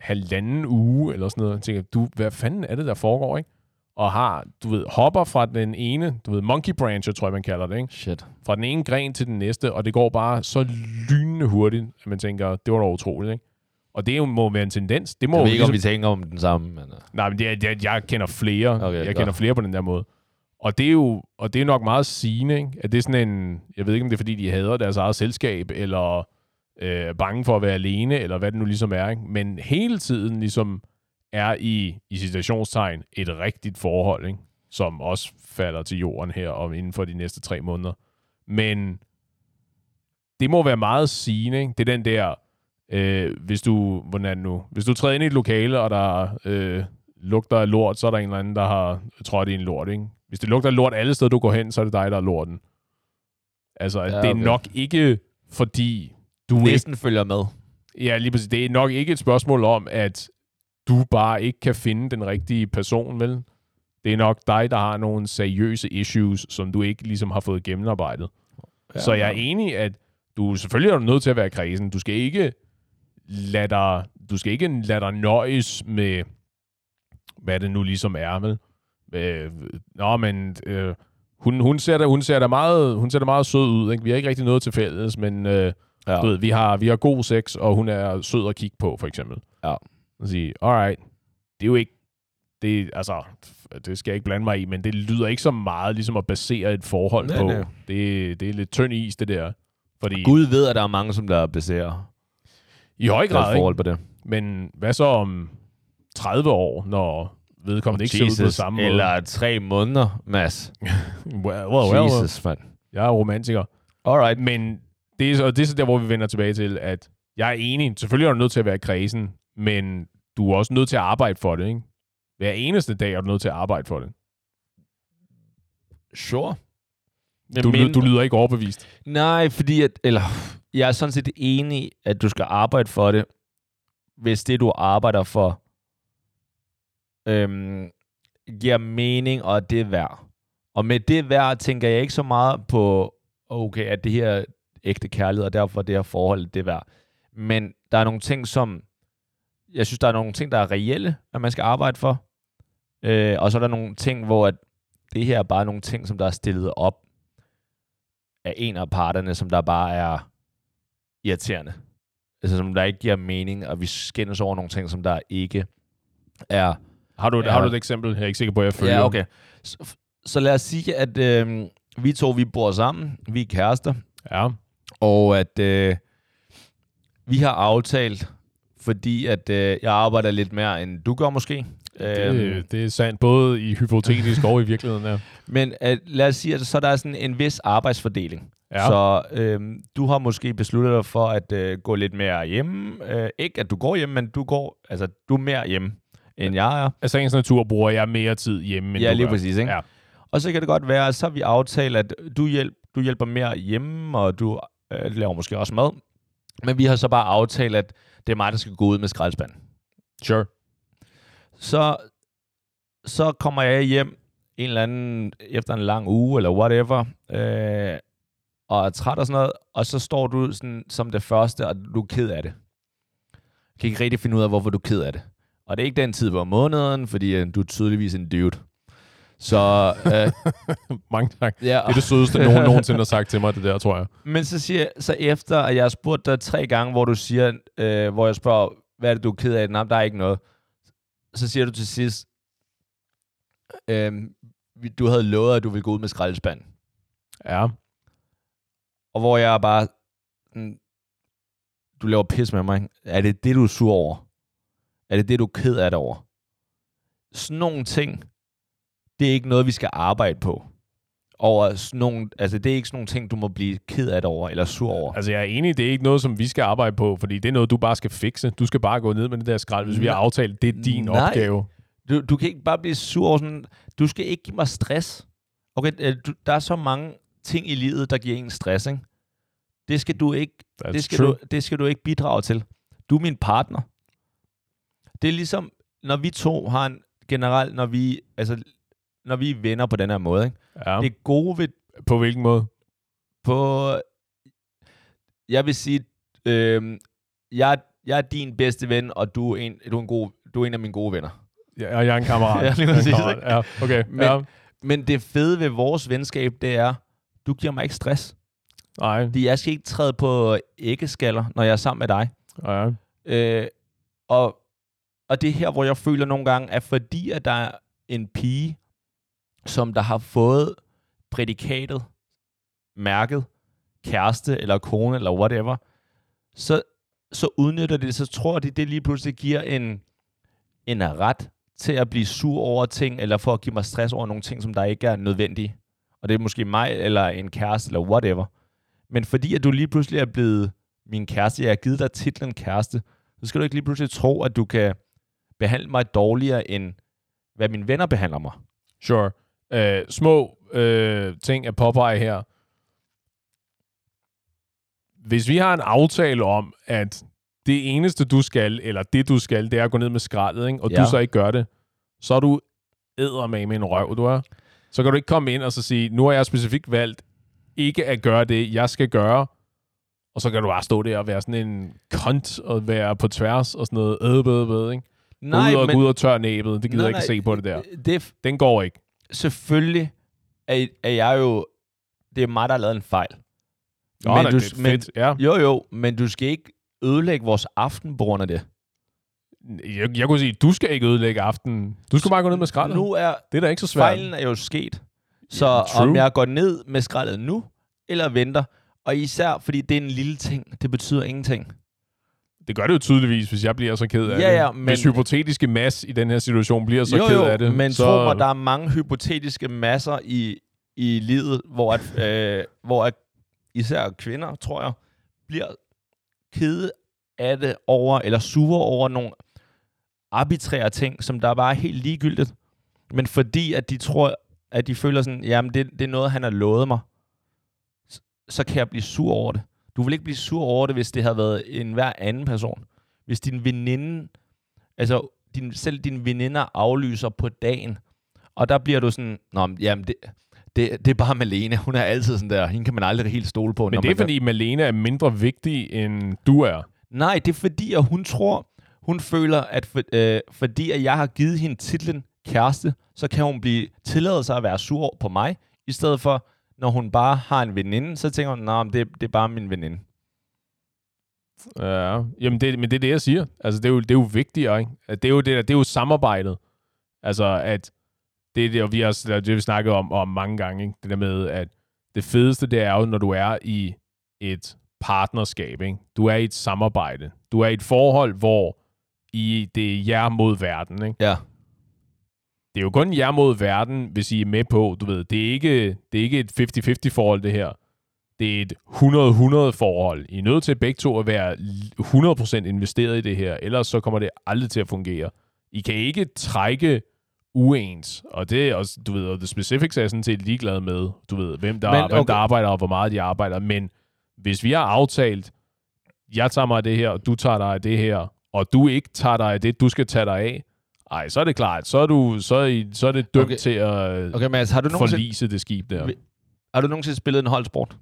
halvanden uge eller sådan noget. Jeg tænker, du, hvad fanden er det, der foregår, ikke? Og har, du ved, hopper fra den ene, du ved, monkey brancher, tror jeg, man kalder det, ikke? Shit. Fra den ene gren til den næste, og det går bare så lynende hurtigt, at man tænker, det var da utroligt, ikke? Og det er må være en tendens. Det må Jeg ved ikke, om ligesom- vi tænker om den samme, men... uh, Nej, men det er, jeg, jeg kender flere. Okay, jeg godt. kender flere på den der måde. Og det er jo og det er nok meget sigende, ikke? At det er sådan en... Jeg ved ikke, om det er, fordi de hader deres eget selskab, eller øh, er bange for at være alene, eller hvad det nu ligesom er, ikke? Men hele tiden ligesom er i, i citationstegn et rigtigt forhold, ikke? Som også falder til jorden her om inden for de næste tre måneder. Men det må være meget sigende, ikke? Det er den der... Øh, hvis du, hvordan nu? Hvis du træder ind i et lokale, og der øh, lugter af lort, så er der en eller anden, der har trådt i en lort, ikke? Hvis det lugter af lort alle steder, du går hen, så er det dig, der er lorten. Altså, Ja, ja, det er okay. nok ikke, fordi du ikke... Næsten følger med. Ja, lige præcis. Det er nok ikke et spørgsmål om, at du bare ikke kan finde den rigtige person, vel? Det er nok dig, der har nogle seriøse issues, som du ikke ligesom har fået gennemarbejdet. Ja, så jeg er enig, at du selvfølgelig er du nødt til at være kredsen. Du skal ikke lade dig, du skal ikke lade dig nøjes med, hvad det nu ligesom er, vel? Øh, nå, men øh, hun, hun, ser da, hun, ser da meget, hun ser da meget sød ud. Ikke? Vi har ikke rigtig noget til fælles, men øh, Ja. du ved, vi, har, vi har god sex, og hun er sød at kigge på, for eksempel. Ja. Og sige, alright, det er jo ikke, det, altså, det skal jeg ikke blande mig i, men det lyder ikke så meget ligesom at basere et forhold Nej, på. nej. Det, det er lidt tynd is, det der. Fordi Gud ved, at der er mange, som der baserer i høj et grad, ikke? forhold på det. Men hvad så om 30 år, når vedkommende ikke ser ud på Jesus, samme måde? eller tre måneder, Mads. Well, well, well, Jesus, mand. jeg er romantiker. Alright. Men det er, så- det er så der, hvor vi vender tilbage til, at jeg er enig. Selvfølgelig er du nødt til at være kredsen, men du er også nødt til at arbejde for det, ikke? Hver eneste dag er du nødt til at arbejde for det. Sure. Du, men, du lyder ikke overbevist. Nej, fordi at, eller, jeg er sådan set enig, at du skal arbejde for det, hvis det, du arbejder for, øhm, giver mening, og det er værd. Og med det værd, tænker jeg ikke så meget på, okay, at det her ægte kærlighed, og derfor det her forhold, det er værd. Men der er nogle ting, som, jeg synes, der er nogle ting, der er reelle, at man skal arbejde for. Øh, og så er der nogle ting, hvor at det her er bare nogle ting, som der er stillet op af en af parterne, som der bare er irriterende. Altså, som der ikke giver mening, og vi skændes over nogle ting, som der ikke er... Har du, Ja. ja. har du et eksempel? Jeg er ikke sikker på, at jeg følger. Ja, okay. Så, så lad os sige, at øh, vi to, vi bor sammen, vi er kærester, Ja. og at øh, vi har aftalt, fordi at øh, jeg arbejder lidt mere, end du gør måske. Øhm, Det, det er sandt, både i hypotetisk og i virkeligheden. Ja. Men at, lad os sige, at så der er sådan en vis arbejdsfordeling. Ja. Så øhm, du har måske besluttet dig for at øh, gå lidt mere hjemme. Øh, ikke at du går hjem, men du går, altså du er mere hjemme, end jeg er. Af sagens natur bruger jeg mere tid hjemme, end ja, du lige gør. præcis, ikke? Ja. Og så kan det godt være, at så har vi aftalt, at du, hjælp, du hjælper mere hjemme, og du øh, laver måske også mad. Men vi har så bare aftalt, at det er mig, der skal gå ud med skraldespanden. Sure. Så, så kommer jeg hjem en eller anden, efter en lang uge, eller whatever, øh, og er træt og sådan noget, og så står du sådan, som det første, og du er ked af det. Jeg kan ikke rigtig finde ud af, hvorfor du er ked af det. Og det er ikke den tid på måneden, fordi øh, du er tydeligvis en dude. Så, øh, Mange tak. ja, Det er det sødeste, nogen nogensinde har sagt til mig, det der, tror jeg. men så siger så efter, at jeg har spurgt dig tre gange, hvor du siger, øh, hvor jeg spørger, hvad er det, du er ked af? Nej, der er ikke noget. Så siger du til sidst, øh, du havde lovet, at du ville gå ud med skraldespand. Ja. Og hvor jeg bare... Du laver pis med mig. Er det det, du er sur over? Er det det, du er ked af det over? Sådan nogle ting, det er ikke noget, vi skal arbejde på. Over sådan nogle, altså, det er ikke sådan nogle ting, du må blive ked af det over, eller sur over. Altså, jeg er enig, det er ikke noget, som vi skal arbejde på, fordi det er noget, du bare skal fikse. Du skal bare gå ned med det der skrald, hvis vi har aftalt, det er din Nej. opgave. Du, du kan ikke bare blive sur over sådan... Du skal ikke give mig stress. Okay, øh, du, der er så mange ting i livet, der giver en stress, ikke? Det skal du ikke, That's det skal true. du, det skal du ikke bidrage til. Du er min partner. Det er ligesom, når vi to har en... Generelt, når vi, altså, når vi er venner på den her måde, ikke? Ja. Det gode ved... På hvilken måde? På... Jeg vil sige, øh, jeg, jeg er din bedste ven, og du er en, du er en, god, du er en af mine gode venner. Ja, og jeg er en kammerat. Ja, lige præcis? Ja, okay. Men- ja. Men det fede ved vores venskab, det er, du giver mig ikke stress. Nej. Fordi jeg skal ikke træde på æggeskaller, når jeg er sammen med dig. Ja. Øh, og, og det er her, hvor jeg føler nogle gange, at fordi at der er en pige, som der har fået prædikatet, mærket, kæreste eller kone eller whatever, så, så udnytter det, så tror de, det lige pludselig giver en, en ret til at blive sur over ting, eller for at give mig stress over nogle ting, som der ikke er nødvendige. Og det er måske mig, eller en kæreste, eller whatever. Men fordi at du lige pludselig er blevet min kæreste, jeg har givet dig titlen kæreste, så skal du ikke lige pludselig tro, at du kan behandle mig dårligere, end hvad mine venner behandler mig. Sure. Uh, små uh, ting at påpege her. Hvis vi har en aftale om, at det eneste, du skal, eller det, du skal, det er at gå ned med skraldet, ikke? og ja. Du så ikke gør det, så er du med med en røv, du er. Så kan du ikke komme ind og så sige, nu har jeg specifikt valgt ikke at gøre det, jeg skal gøre, og så kan du bare stå der og være sådan en kont og være på tværs og sådan noget ædbødbød, ikke? Gå ud og, gå ud og tør næbet, det gider jeg ikke se på det der. Det Den går ikke. selvfølgelig, er, er jeg jo... Det er mig, der har lavet en fejl. Nå, men, du, det er fedt, ja. Jo, jo, men du skal ikke ødelægge vores aften på grund af det. Jeg, jeg kunne sige, du skal ikke ødelægge aftenen. Du skal bare gå ned med skraldet. Nu er Det er da ikke så svært. fejlen er jo sket. Så true. om jeg går ned med skraldet nu, eller venter, og især fordi det er en lille ting, det betyder ingenting. Det gør det jo tydeligvis, hvis jeg bliver så ked af Ja, det. ja, men- Hvis hypotetiske mas i den her situation bliver så jo, ked jo, af det. men så... tro mig, der er mange hypotetiske masser i, i livet, hvor, at, øh, hvor at især kvinder, tror jeg, bliver kede af det over, eller sure over nogle arbitrære ting, som der bare er helt ligegyldigt. Men fordi at de tror, at de føler sådan, jamen det, det er noget, han har lovet mig, så, så kan jeg blive sur over det. Du vil ikke blive sur over det, hvis det havde været en hver anden person. Hvis din veninde, altså din, selv din veninder aflyser på dagen, og der bliver du sådan, Nå, men, jamen det, det, det er bare Malene. Hun er altid sådan der. Hende kan man aldrig helt stole på. Men det er fordi, Malene er mindre vigtig, end du er. Nej, det er fordi, at hun tror, hun føler, at for, øh, fordi at jeg har givet hende titlen kæreste, så kan hun blive tilladet sig at være sur på mig, i stedet for, når hun bare har en veninde, så tænker hun, nej, det, det er bare min veninde. Ja, jamen det, men det er det, jeg siger. Altså, det er jo, det er jo vigtigere, ikke? Det er jo, det, det er jo samarbejdet. Altså, at det er det, og vi har er det, vi snakket om, om mange gange, ikke? Det der med, at det fedeste, det er jo, når du er i et partnerskab, ikke? Du er i et samarbejde. Du er i et forhold, hvor I, det er jer mod verden, ikke? Ja. Det er jo kun jer mod verden, hvis I er med på, du ved, det er ikke, det er ikke et 50-50 forhold, det her. Det er et 100-100 forhold. I er nødt til begge to at være 100% investeret i det her, ellers så kommer det aldrig til at fungere. I kan ikke trække uens, og det er også, du ved, og the specifics er sådan set ligeglad med, du ved, hvem der, Men, men, hvem okay. der arbejder, og hvor meget de arbejder, men hvis vi har aftalt, jeg tager mig af det her, og du tager dig af det her, og du ikke tager dig af det, du skal tage dig af, ej, så er det klart, så er, du, så er, I, så er det dømt Okay. til at Okay, Mads, har du nogensinde, forlise det skib der. Har du nogensinde spillet en holdsport?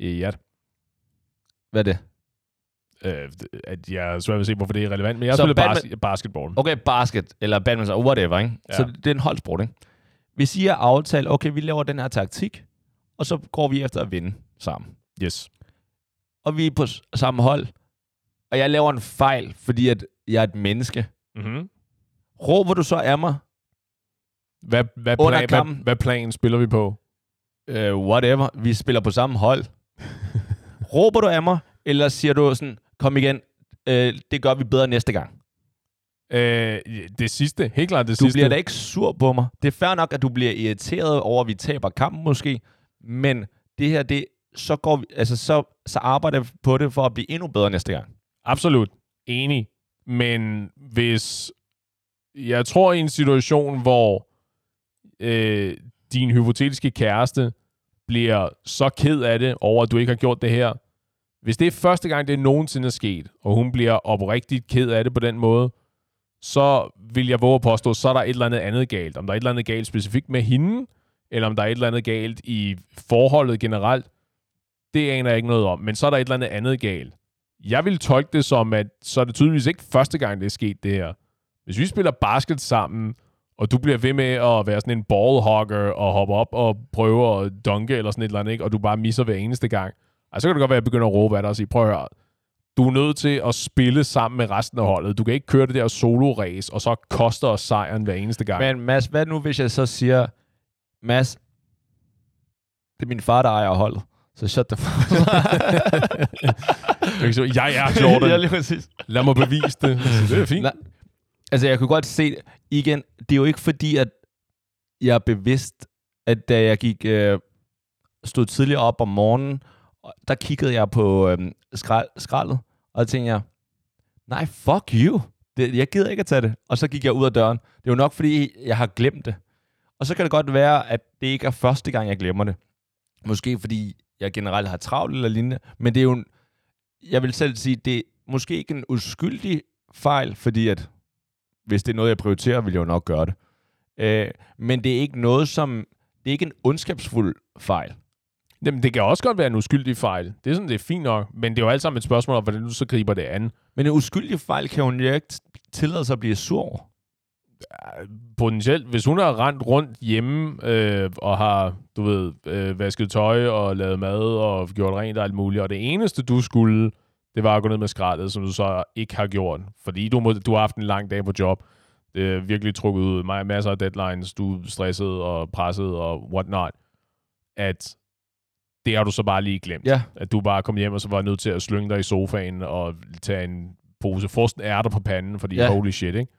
Ja, Hvad er det? øh, at jeg er svært ved at se, hvorfor det er relevant, men jeg spillet badmin- bas- basketball. Okay, basket, eller badminton, whatever, ikke? Ja. Så det er en holdsport, ikke? Hvis I har aftalt, okay, vi laver den her taktik, og så går vi efter at vinde sammen. Yes. Og vi er på samme hold, og jeg laver en fejl, fordi at jeg er et menneske. Mm-hmm. Råber du så af mig? Hvad, hvad, Under plan, kampen. hvad, hvad plan spiller vi på? Uh, whatever. Vi spiller på samme hold. Råber du af mig, eller siger du sådan, kom igen, uh, det gør vi bedre næste gang? Øh, det sidste. Helt klart det Du sidste. bliver da ikke sur på mig. Det er fair nok, at du bliver irriteret over, at vi taber kampen måske, men det her, det, så, går vi, altså, så, så arbejder vi på det for at blive endnu bedre næste gang. Absolut. Enig. Men hvis... Jeg tror i en situation, hvor øh, din hypotetiske kæreste bliver så ked af det over, at du ikke har gjort det her. Hvis det er første gang, det nogensinde er sket, og hun bliver oprigtigt ked af det på den måde, så vil jeg våge at påstå, så er der et eller andet andet galt. Om der er et eller andet galt specifikt med hende, eller om der er et eller andet galt i forholdet generelt, det aner jeg ikke noget om. Men så er der et eller andet andet galt. Jeg vil tolke det som, at så er det tydeligvis ikke første gang, det er sket det her. Hvis vi spiller basket sammen, og du bliver ved med at være sådan en ballhogger og hoppe op og prøve at dunke eller sådan et eller andet, ikke? og du bare misser hver eneste gang, så kan det godt være, at jeg begynder at råbe af dig og sige, prøv at høre, du er nødt til at spille sammen med resten af holdet. Du kan ikke køre det der solo-race, og så koster os sejren hver eneste gang. Men Mads, hvad nu, hvis jeg så siger, Mads, det er min far, der ejer holdet. Så shut the fuck jeg er Jordan. ja, lige præcis. Lad mig bevise det. Det er fint. Altså, jeg kunne godt se, igen, det er jo ikke fordi, at jeg er bevidst, at da jeg gik, øh, stod tidligere op om morgenen, og der kiggede jeg på øh, skrald, skraldet, og der tænkte jeg, nej, fuck you. Det, jeg gider ikke at tage det. Og så gik jeg ud af døren. Det er jo nok, fordi jeg har glemt det. Og så kan det godt være, at det ikke er første gang, jeg glemmer det. Måske fordi jeg generelt har travlt eller lignende. Men det er jo, en, jeg vil selv sige, det er måske ikke en uskyldig fejl, fordi at hvis det er noget, jeg prioriterer, vil jeg jo nok gøre det. Øh, men det er ikke noget, som... Det er ikke en ondskabsfuld fejl. Jamen, det kan også godt være en uskyldig fejl. Det er sådan, det er fint nok. Men det er jo alt sammen et spørgsmål om, hvordan du så griber det an. Men en uskyldig fejl kan hun jo ikke tillade sig at blive sur over. Potentielt, hvis hun har rendt rundt hjemme øh, og har, du ved, øh, vasket tøj og lavet mad og gjort rent og alt muligt, og det eneste, du skulle, det var at gå ned med skraldet, som du så ikke har gjort, fordi du, må, du har haft en lang dag på job. Det er virkelig trukket ud. Mig masser af deadlines, du er stresset og presset og whatnot. At det har du så bare lige glemt. Ja. At du bare kom hjem, og så var nødt til at slynge dig i sofaen og tage en pose frosten ærter på panden, fordi Ja. holy shit, ikke?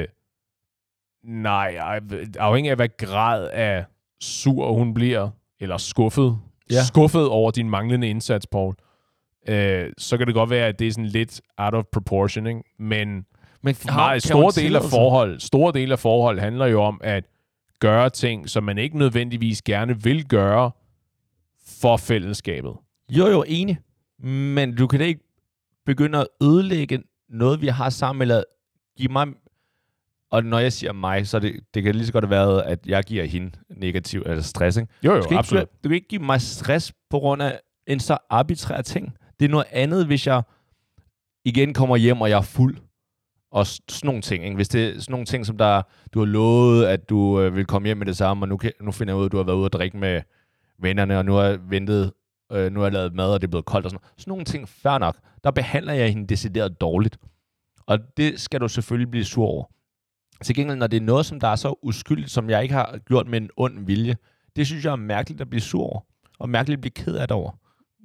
Øh, nej, ej, afhængig af, hvad grad af sur hun bliver, eller skuffet, Ja. skuffet over din manglende indsats, Paul, øh, så kan det godt være, at det er sådan lidt out of proportion, ikke? Men Men Nej, store dele af forhold, store dele af forhold handler jo om at gøre ting, som man ikke nødvendigvis gerne vil gøre for fællesskabet. Jo, jo, enig. Men du kan da ikke begynde at ødelægge noget, vi har sammen, eller give mig... Og når jeg siger mig, så det, det kan lige så godt være, at jeg giver hende negativ eller stress. Ikke? Jo, Du, jo, ikke, absolut. du kan ikke give mig stress på grund af en så arbitrær ting. Det er noget andet, hvis jeg igen kommer hjem, og jeg er fuld. Og sådan nogle ting. Ikke? Hvis det er sådan nogle ting, som der, du har lovet, at du øh, vil komme hjem med det samme, og nu, kan, nu finder jeg ud af, at du har været ude og drikke med vennerne, og nu har jeg ventet, øh, nu har jeg lavet mad, og det er blevet koldt og sådan noget. Sådan nogle ting, fair nok. Der behandler jeg hende decideret dårligt. Og det skal du selvfølgelig blive sur over. Til gengæld, når det er noget, som der er så uskyldigt, som jeg ikke har gjort med en ond vilje, det synes jeg er mærkeligt at blive sur over. Og mærkeligt at blive ked af det over.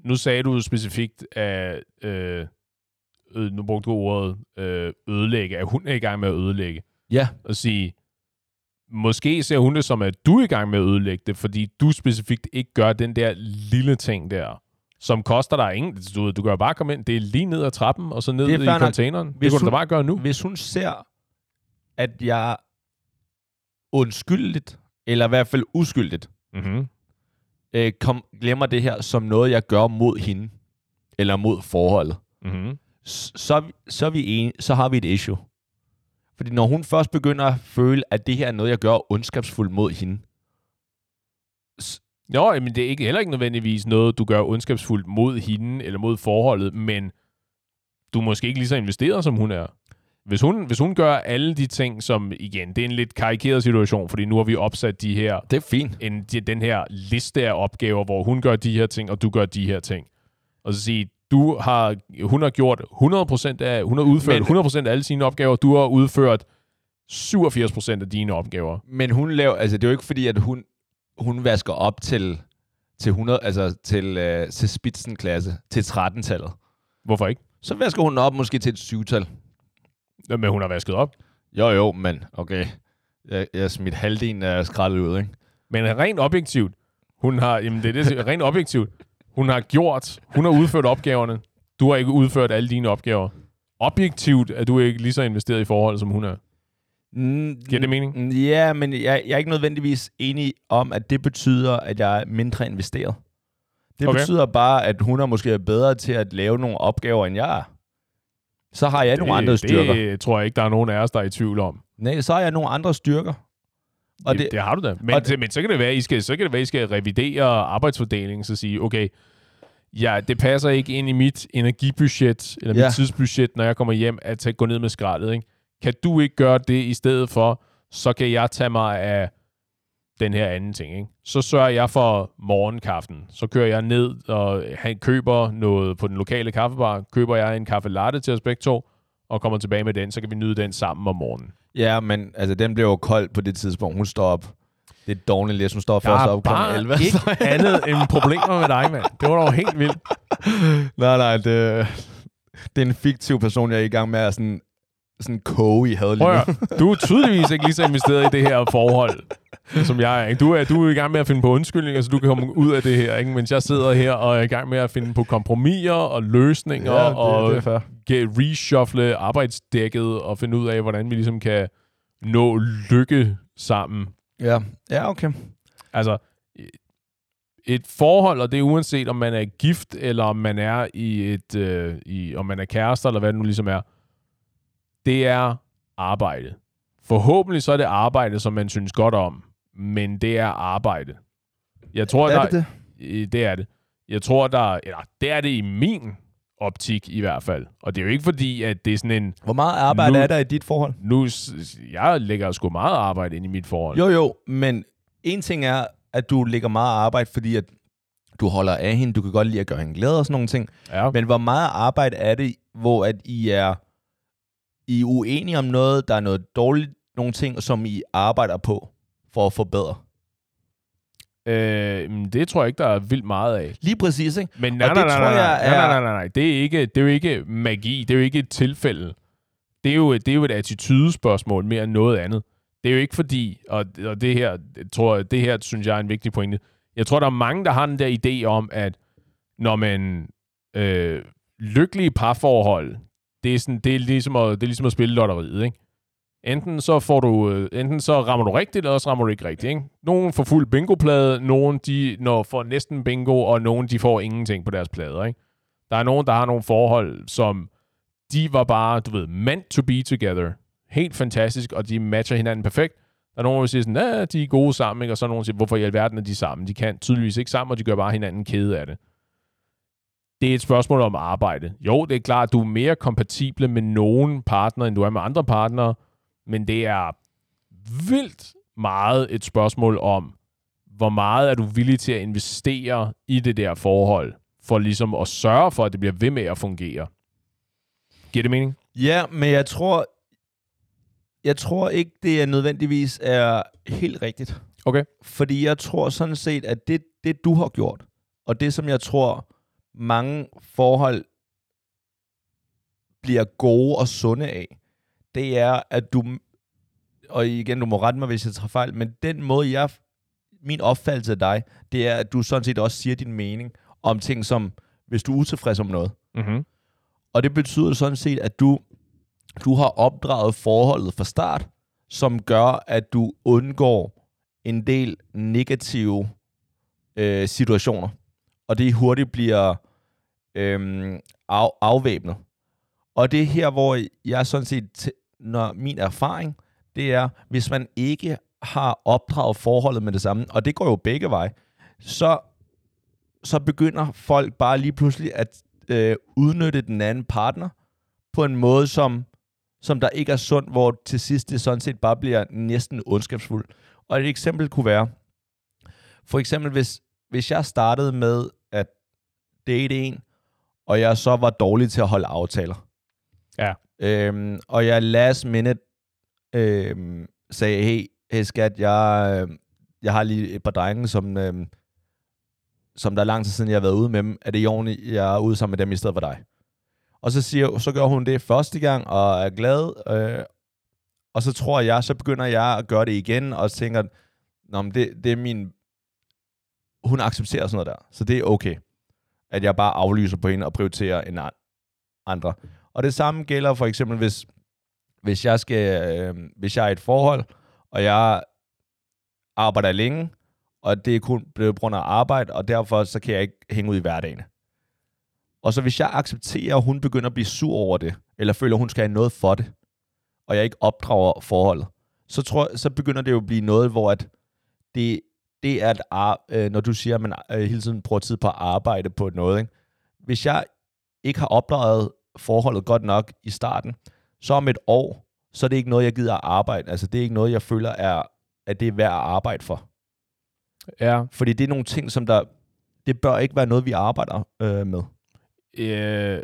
Nu sagde du specifikt, at øh, øh, nu brugte du ordet øh, ødelægge, at hun er i gang med at ødelægge. Ja, Og sige, måske ser hun det som, at du er i gang med at ødelægge det, fordi du specifikt ikke gør den der lille ting der, som koster dig ingen. Du, du kan jo bare komme ind, det er lige ned ad trappen, og så ned Det i containeren. Det Hvis kunne du da hun- bare gøre nu. hvis hun ser, at jeg undskyldigt, eller i hvert fald uskyldigt, Mm-hmm. Øh, kom, glemmer det her som noget, jeg gør mod hende, eller mod forholdet, Mm-hmm. så, så, vi enige, så har vi et issue. Fordi når hun først begynder at føle, at det her er noget, jeg gør ondskabsfuldt mod hende, Jo, men det er ikke, heller ikke nødvendigvis noget, du gør ondskabsfuldt mod hende eller mod forholdet, men du er måske ikke lige så investeret, som hun er. Hvis hun, hvis hun gør alle de ting, som igen, det er en lidt karikeret situation, fordi nu har vi opsat de her... Det er fint. En, den her liste af opgaver, hvor hun gør de her ting, og du gør de her ting. Og så sige, du har, hun har gjort 100% af, hun har udført men, 100% af alle sine opgaver, du har udført 87% af dine opgaver. Men hun laver, altså det er jo ikke fordi, at hun, hun vasker op til, til 100, altså til, øh, til spitsen klasse, til 13-tallet. Hvorfor ikke? Så vasker hun op måske til et 7-tal. Men hun har vasket op. Jo, jo, men okay. Jeg, jeg smidt halvdelen af skraldet ud, ikke? Men rent objektivt, hun har, jamen det er det, rent objektivt, hun har gjort, hun har udført opgaverne. Du har ikke udført alle dine opgaver. Objektivt er du ikke lige så investeret i forholdet, som hun er. Mm, Giver det mening? mm, Ja, men jeg, jeg er ikke nødvendigvis enig om, at det betyder, at jeg er mindre investeret. Det okay. betyder bare, at hun er måske bedre til at lave nogle opgaver, end jeg er. Så har jeg nogle andre styrker. Det tror jeg ikke, der er nogen af os, der er i tvivl om. Nej, så har jeg nogle andre styrker. Og det, det- det har du da. Men, og det, det- men så kan det være, I skal, så kan det være, I skal revidere arbejdsfordelingen, så sige, okay, ja, det passer ikke ind i mit energibudget, eller Ja. mit tidsbudget, når jeg kommer hjem, at tage, gå ned med skraldet. Ikke? Kan du ikke gøre det i stedet for, så kan jeg tage mig af den her anden ting. Ikke? Så sørger jeg for morgenkaffen. Så kører jeg ned og han køber noget på den lokale kaffebar. Køber jeg en kaffe latte til os begge to, og kommer tilbage med den, så kan vi nyde den sammen om morgenen. Ja, men altså, den blev jo kold på det tidspunkt. Hun står op. Det er dårligt lidt. Hun står Jeg først op kl. bare 11. ikke andet end problemer med dig, mand. Det var dog helt vildt. nej, nej, det, det er en fiktiv person, jeg er i gang med at sådan, sådan koge i had lige nu. du er tydeligvis ikke lige så investeret i det her forhold, som jeg er. Ikke? Du, er du er i gang med at finde på undskyldninger, så du kan komme ud af det her, ikke? mens jeg sidder her og er i gang med at finde på kompromiser og løsninger Ja, det, og det get, reshuffle arbejdsdækket og finde ud af, hvordan vi ligesom kan nå lykke sammen. Ja, ja okay. Altså, et forhold, og det er uanset om man er gift, eller om man er i et, øh, i, om man er kærester, eller hvad det nu ligesom er, det er arbejde. Forhåbentlig så er det arbejde, som man synes godt om, men det er arbejde. Jeg tror, er der, det det? Det er det. Jeg tror, der... Eller, det er det i min optik i hvert fald. Og det er jo ikke fordi, at det er sådan en... Hvor meget arbejde Nu- er der i dit forhold? Nu, jeg lægger sgu meget arbejde ind i mit forhold. Jo, jo, men en ting er, at du lægger meget arbejde, fordi at du holder af hende, du kan godt lide at gøre hende glad og sådan nogle ting. Ja. Men hvor meget arbejde er det, hvor at I er, I er uenige om noget, der er noget dårligt, nogle ting, som I arbejder på for at forbedre? Øh, men det tror jeg ikke, der er vildt meget af. Lige præcis, ikke? Men nej, Og nej, det nej, tror nej, jeg nej, nej, er- nej, nej, nej. Det er ikke, det er jo ikke magi. Det er jo ikke et tilfælde. Det er jo, det er jo et attitudespørgsmål mere end noget andet. Det er jo ikke fordi, og, og det her, jeg tror det her synes jeg er en vigtig pointe. Jeg tror, der er mange, der har den der idé om, at når man øh, lykkelige parforhold, det er, sådan, det, er ligesom at, det er ligesom at spille lotteriet, ikke? Enten så får du, øh, enten så rammer du rigtigt, eller så rammer du ikke rigtigt, ikke? Nogen får fuld bingoplade, nogen de når får næsten bingo, og nogen de får ingenting på deres plader, ikke? Der er nogen, der har nogle forhold, som de var bare, du ved, meant to be together. Helt fantastisk, og de matcher hinanden perfekt. Der er nogen, der siger sådan, ja, de er gode sammen, ikke? Og så er nogen, der siger, hvorfor i alverden er de sammen? De kan tydeligvis ikke sammen, og de gør bare hinanden kede af det. Det er et spørgsmål om arbejde. Jo, det er klart, at du er mere kompatible med nogen partner, end du er med andre partnere, men det er vildt meget et spørgsmål om, hvor meget er du villig til at investere i det der forhold, for ligesom at sørge for, at det bliver ved med at fungere. Giver det mening? Ja, men jeg tror, jeg tror ikke, det er nødvendigvis er helt rigtigt. Okay. Fordi jeg tror sådan set, at det, det du har gjort, og det som jeg tror, mange forhold bliver gode og sunde af, det er, at du, og igen, du må rette mig, hvis jeg tager fejl, men den måde, jeg, min opfattelse af dig, det er, at du sådan set også siger din mening om ting, som, hvis du er utilfreds om noget, Mm-hmm. og det betyder sådan set, at du, du har opdraget forholdet fra start, som gør, at du undgår en del negative øh, situationer. Og det hurtigt bliver øhm, af, afvæbnet. Og det er her, hvor jeg sådan set, når min erfaring, det er, hvis man ikke har opdraget forholdet med det samme, og det går jo begge veje, så, så begynder folk bare lige pludselig at øh, udnytte den anden partner på en måde, som, som der ikke er sund, hvor til sidst det sådan set bare bliver næsten ondskabsfuldt. Og et eksempel kunne være, for eksempel hvis, hvis jeg startede med date en, og jeg så var dårlig til at holde aftaler. Ja. Øhm, og jeg last minute øh, sagde, hey, hey skat, jeg, øh, jeg har lige et par drenge, som, øh, som der er lang tid siden, jeg har været ude med dem. Er det i orden, jeg er ude sammen med dem i stedet for dig? Og så, siger, så gør hun det første gang, og er glad. Øh, og så tror jeg, så begynder jeg at gøre det igen, og tænker, Nå, men det, det er min... Hun accepterer sådan noget der, så det er okay, at jeg bare aflyser på hende og prioriterer en andre. Og det samme gælder for eksempel, hvis, hvis jeg skal, øh, hvis jeg er i et forhold, og jeg arbejder længe, og det er kun blevet på grund af arbejde, og derfor så kan jeg ikke hænge ud i hverdagen. Og så hvis jeg accepterer, at hun begynder at blive sur over det, eller føler, at hun skal have noget for det, og jeg ikke opdrager forholdet, så, tror, så begynder det jo at blive noget, hvor at det, det er, at øh, når du siger, at man øh, hele tiden bruger tid på at arbejde på noget, ikke? hvis jeg ikke har opdraget forholdet godt nok i starten, så om et år, så er det ikke noget, jeg gider at arbejde. Altså, det er ikke noget, jeg føler, er, at det er værd at arbejde for. Ja. Fordi det er nogle ting, som der... Det bør ikke være noget, vi arbejder øh, med. Øh,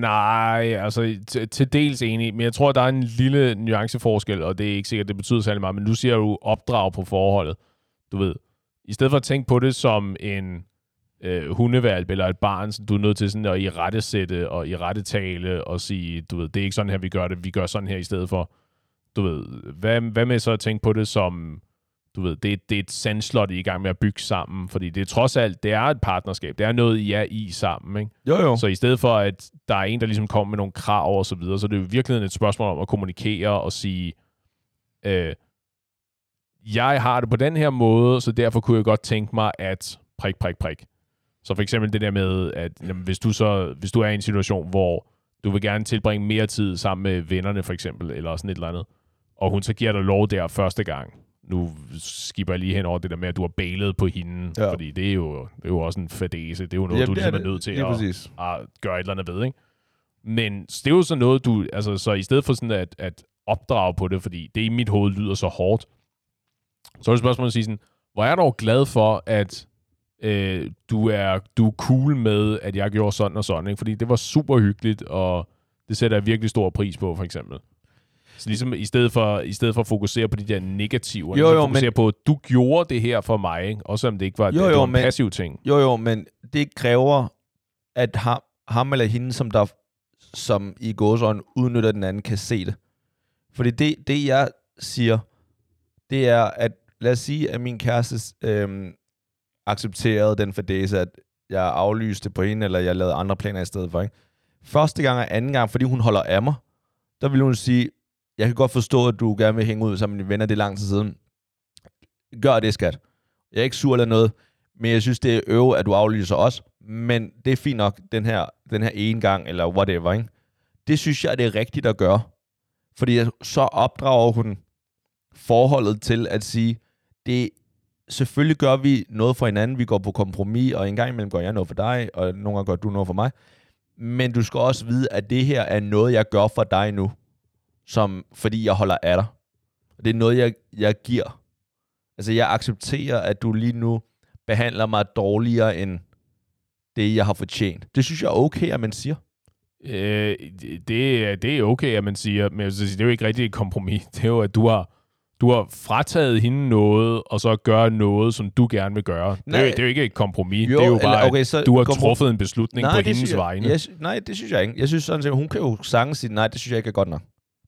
nej, altså til, dels enig, men jeg tror, der er en lille nuanceforskel, og det er ikke sikkert, det betyder særlig meget, men nu siger du opdrag på forholdet. Du ved, i stedet for at tænke på det som en øh, hundevalp eller et barn, så du er nødt til sådan at i rette sætte og i rette tale og sige, du ved, det er ikke sådan her, vi gør det, vi gør sådan her i stedet for. Du ved, hvad, hvad med så at tænke på det som, du ved, det, det er et sandslot, I er i gang med at bygge sammen, fordi det er trods alt, det er et partnerskab, det er noget, I er i sammen, ikke? Jo, jo. Så i stedet for, at der er en, der ligesom kommer med nogle krav og så videre, så det er jo virkelig et spørgsmål om at kommunikere og sige, øh, jeg har det på den her måde, så derfor kunne jeg godt tænke mig, at prik, prik, prik. Så for eksempel det der med, at jamen, hvis, du så, hvis du er i en situation, hvor du vil gerne tilbringe mere tid sammen med vennerne for eksempel, eller sådan et eller andet, og hun så giver dig lov der første gang, nu skipper jeg lige hen over det der med, at du har bailet på hende, ja. fordi det er, jo, det er jo også en fadese. Det er jo noget, ja, du ligesom er, er nødt til at, at, gøre et eller andet ved, ikke? Men det er jo sådan noget, du... Altså, så i stedet for sådan at, at opdrage på det, fordi det i mit hoved lyder så hårdt, så er det spørgsmålet at sige sådan, hvor er jeg dog glad for, at øh, du, er, du er cool med, at jeg gjorde sådan og sådan, ikke? fordi det var super hyggeligt, og det sætter jeg virkelig stor pris på, for eksempel. Så ligesom i stedet for, i stedet for at fokusere på de der negativer, jo, jo, fokusere men, på, at du gjorde det her for mig, ikke? også om det ikke var, jo, jo, det var en men, passiv ting. Jo, jo, men det kræver, at ham, ham eller hende, som der som i gåsøjne udnytter den anden, kan se det. Fordi det, det jeg siger, det er, at lad os sige, at min kæreste øhm, accepterede den fordæse, at jeg aflyste på hende, eller jeg lavede andre planer i stedet for. Ikke? Første gang og anden gang, fordi hun holder af mig, der vil hun sige, jeg kan godt forstå, at du gerne vil hænge ud sammen med dine venner, det er lang tid siden. Gør det, skat. Jeg er ikke sur eller noget, men jeg synes, det er øve, at du aflyser os. Men det er fint nok, den her, den her ene gang, eller whatever, ikke? Det synes jeg, det er rigtigt at gøre. Fordi så opdrager hun forholdet til at sige, det selvfølgelig gør vi noget for hinanden, vi går på kompromis, og en gang imellem gør jeg noget for dig, og nogle gange gør du noget for mig. Men du skal også vide, at det her er noget, jeg gør for dig nu som, fordi jeg holder af dig. Det er noget, jeg, jeg giver. Altså, jeg accepterer, at du lige nu behandler mig dårligere end det, jeg har fortjent. Det synes jeg er okay, at man siger. Øh, det, det er okay, at man siger, men jeg sige, det er jo ikke rigtig et kompromis. Det er jo, at du har, du har frataget hende noget, og så gør noget, som du gerne vil gøre. Nej, det, er jo, det er jo ikke et kompromis. Jo, det er jo bare, okay, så du har truffet en beslutning nej, på hendes jeg, vegne. Jeg, nej, det synes jeg ikke. Jeg synes sådan set, hun kan jo sange sige, nej, det synes jeg ikke er godt nok.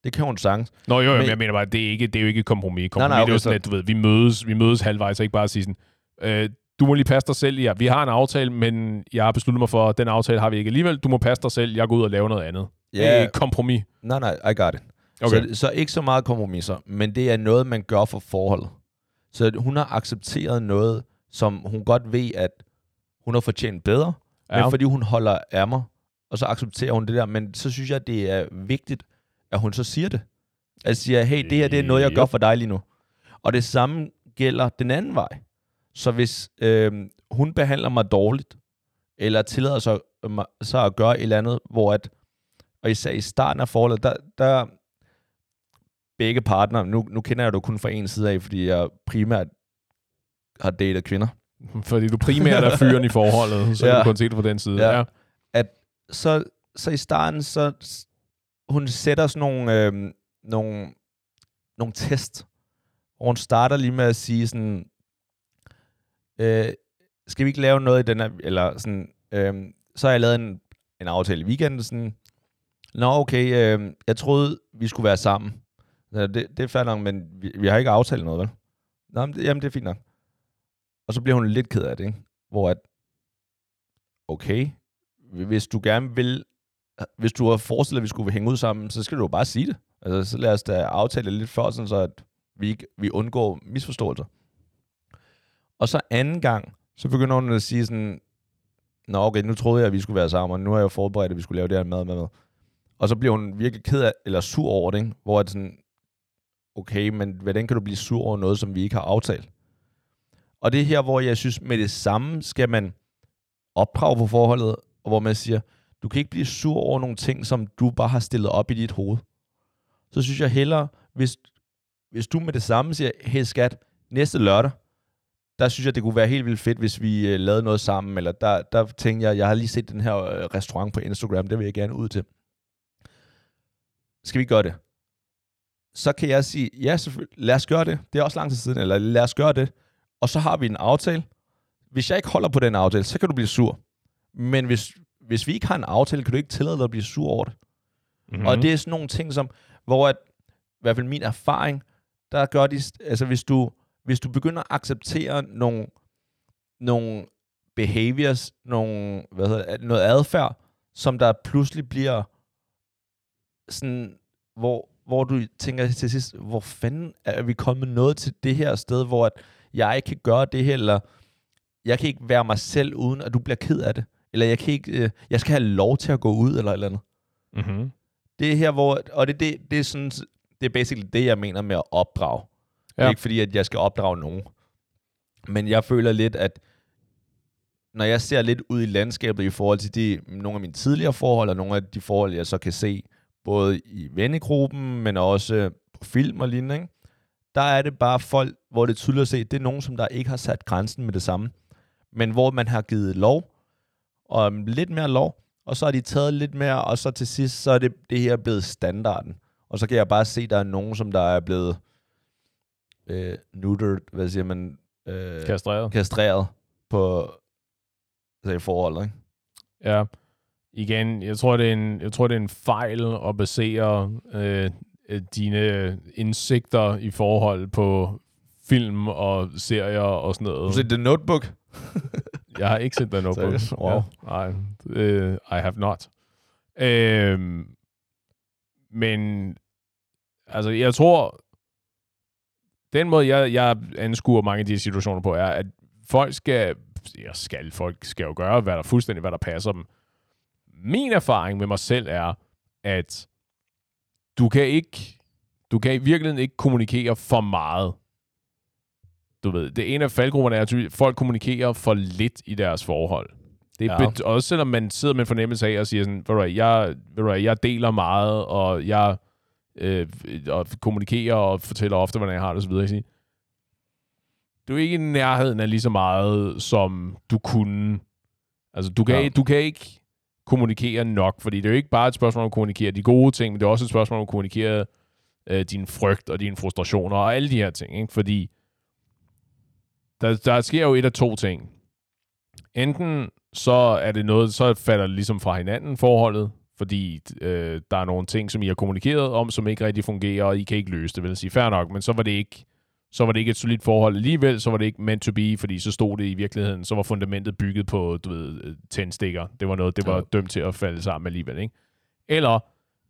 Det kan hun sagtens. Nå jo, men, jeg mener bare, det er, ikke, det er jo ikke et kompromis. Kompromis nej, nej, okay, det er jo sådan, at du ved, vi mødes, vi mødes halvvejs, og ikke bare sige sådan, øh, du må lige passe dig selv. Ja, vi har en aftale, men jeg har besluttet mig for, at den aftale har vi ikke alligevel. Du må passe dig selv. Jeg går ud og laver noget andet. Ja. Det er et kompromis. Nej, nej, I got it. Okay. Så, så ikke så meget kompromiser, men det er noget, man gør for forholdet. Så hun har accepteret noget, som hun godt ved, at hun har fortjent bedre, ja. men fordi hun holder af mig, og så accepterer hun det der. Men så synes jeg, det er vigtigt, at hun så siger det. At siger, hey, det her det er noget, jeg gør for dig lige nu. Og det samme gælder den anden vej. Så hvis øh, hun behandler mig dårligt, eller tillader sig så at gøre et eller andet, hvor at, og især i starten af forholdet, der, der begge partner, nu, nu kender jeg du kun fra en side af, fordi jeg primært har datet kvinder. Fordi du primært er fyren i forholdet, så ja. du kun se det på den side. Ja. ja. At så, så i starten, så hun sætter sådan nogle, øh, nogle nogle test, hvor hun starter lige med at sige sådan, øh, skal vi ikke lave noget i den her, eller sådan, øh, så har jeg lavet en, en aftale i weekenden, sådan, nå okay, øh, jeg troede, vi skulle være sammen. Ja, det, det er fair nok, men vi, vi har ikke aftalt noget, vel? Nå, men det, jamen, det er fint nok. Og så bliver hun lidt ked af det, ikke? Hvor at, okay, hvis du gerne vil, hvis du har forestillet, at vi skulle hænge ud sammen, så skal du jo bare sige det. Altså, så lad os da aftale lidt før, sådan så at vi, ikke, vi undgår misforståelser. Og så anden gang, så begynder hun at sige sådan, Nå okay, nu troede jeg, at vi skulle være sammen, og nu har jeg jo forberedt, at vi skulle lave det her mad med. Og så bliver hun virkelig ked af, eller sur over det, ikke? hvor at sådan, okay, men hvordan kan du blive sur over noget, som vi ikke har aftalt? Og det er her, hvor jeg synes, med det samme skal man opdrage på forholdet, og hvor man siger, du kan ikke blive sur over nogle ting, som du bare har stillet op i dit hoved. Så synes jeg hellere, hvis, hvis du med det samme siger, hey skat, næste lørdag, der synes jeg, det kunne være helt vildt fedt, hvis vi øh, lavede noget sammen, eller der, der tænkte jeg, jeg har lige set den her øh, restaurant på Instagram, det vil jeg gerne ud til. Skal vi gøre det? Så kan jeg sige, ja, selvfølgelig, lad os gøre det. Det er også lang tid siden, eller lad os gøre det. Og så har vi en aftale. Hvis jeg ikke holder på den aftale, så kan du blive sur. Men hvis, hvis vi ikke har en aftale, kan du ikke tillade dig at blive sur over det. Mm-hmm. Og det er sådan nogle ting, som, hvor at, i hvert fald min erfaring, der gør de, altså hvis du, hvis du begynder at acceptere nogle, nogle behaviors, nogle, hvad hedder, noget adfærd, som der pludselig bliver sådan, hvor, hvor du tænker til sidst, hvor fanden er vi kommet noget til det her sted, hvor at jeg ikke kan gøre det her, eller jeg kan ikke være mig selv, uden at du bliver ked af det. Eller jeg, kan ikke, øh, jeg skal have lov til at gå ud, eller eller andet. Mm-hmm. Det er her, hvor... Og det, det, det, er sådan, det er basically det, jeg mener med at opdrage. Ja. Det er ikke fordi, at jeg skal opdrage nogen. Men jeg føler lidt, at når jeg ser lidt ud i landskabet i forhold til de, nogle af mine tidligere forhold, og nogle af de forhold, jeg så kan se, både i vennegruppen, men også på film og lignende, ikke? der er det bare folk, hvor det er tydeligt at se, det er nogen, som der ikke har sat grænsen med det samme, men hvor man har givet lov, og lidt mere lov, og så har de taget lidt mere, og så til sidst, så er det, det her blevet standarden. Og så kan jeg bare se, at der er nogen, som der er blevet øh, neutered, hvad siger man? Øh, kastreret. Kastreret på altså i forholdet, ikke? Ja. Igen, jeg tror, det er en, jeg tror, det er en fejl at basere øh, dine indsigter i forhold på film og serier og sådan noget. Har du set The Notebook? jeg har ikke set The Notebook. Wow. Nej, uh, I have not. Uh, men altså, jeg tror, den måde, jeg, jeg anskuer mange af de situationer på, er, at folk skal, ja, skal, folk skal jo gøre, hvad der fuldstændig, hvad der passer dem. Min erfaring med mig selv er, at du kan ikke, du kan i virkeligheden ikke kommunikere for meget. Du ved, det ene af faldgrupperne er, at folk kommunikerer for lidt i deres forhold. Det er ja. også selvom man sidder med en fornemmelse af og siger sådan, ved du, jeg, ved du, jeg deler meget, og jeg øh, og kommunikerer og fortæller ofte, hvordan jeg har det osv. Jeg siger, du er ikke i nærheden af lige så meget, som du kunne. Altså, du kan, ja. du kan ikke kommunikere nok, fordi det er jo ikke bare et spørgsmål om at kommunikere de gode ting, men det er også et spørgsmål om at kommunikere øh, din frygt og dine frustrationer og alle de her ting, ikke? fordi der, der sker jo et af to ting. Enten så er det noget, så falder det ligesom fra hinanden forholdet, fordi øh, der er nogle ting, som I har kommunikeret om, som ikke rigtig fungerer, og I kan ikke løse det, vil jeg sige. Fair nok, men så var det ikke så var det ikke et solidt forhold alligevel, så var det ikke meant to be, fordi så stod det i virkeligheden, så var fundamentet bygget på, du ved, tændstikker. Det var noget, det var dømt til at falde sammen alligevel, ikke? Eller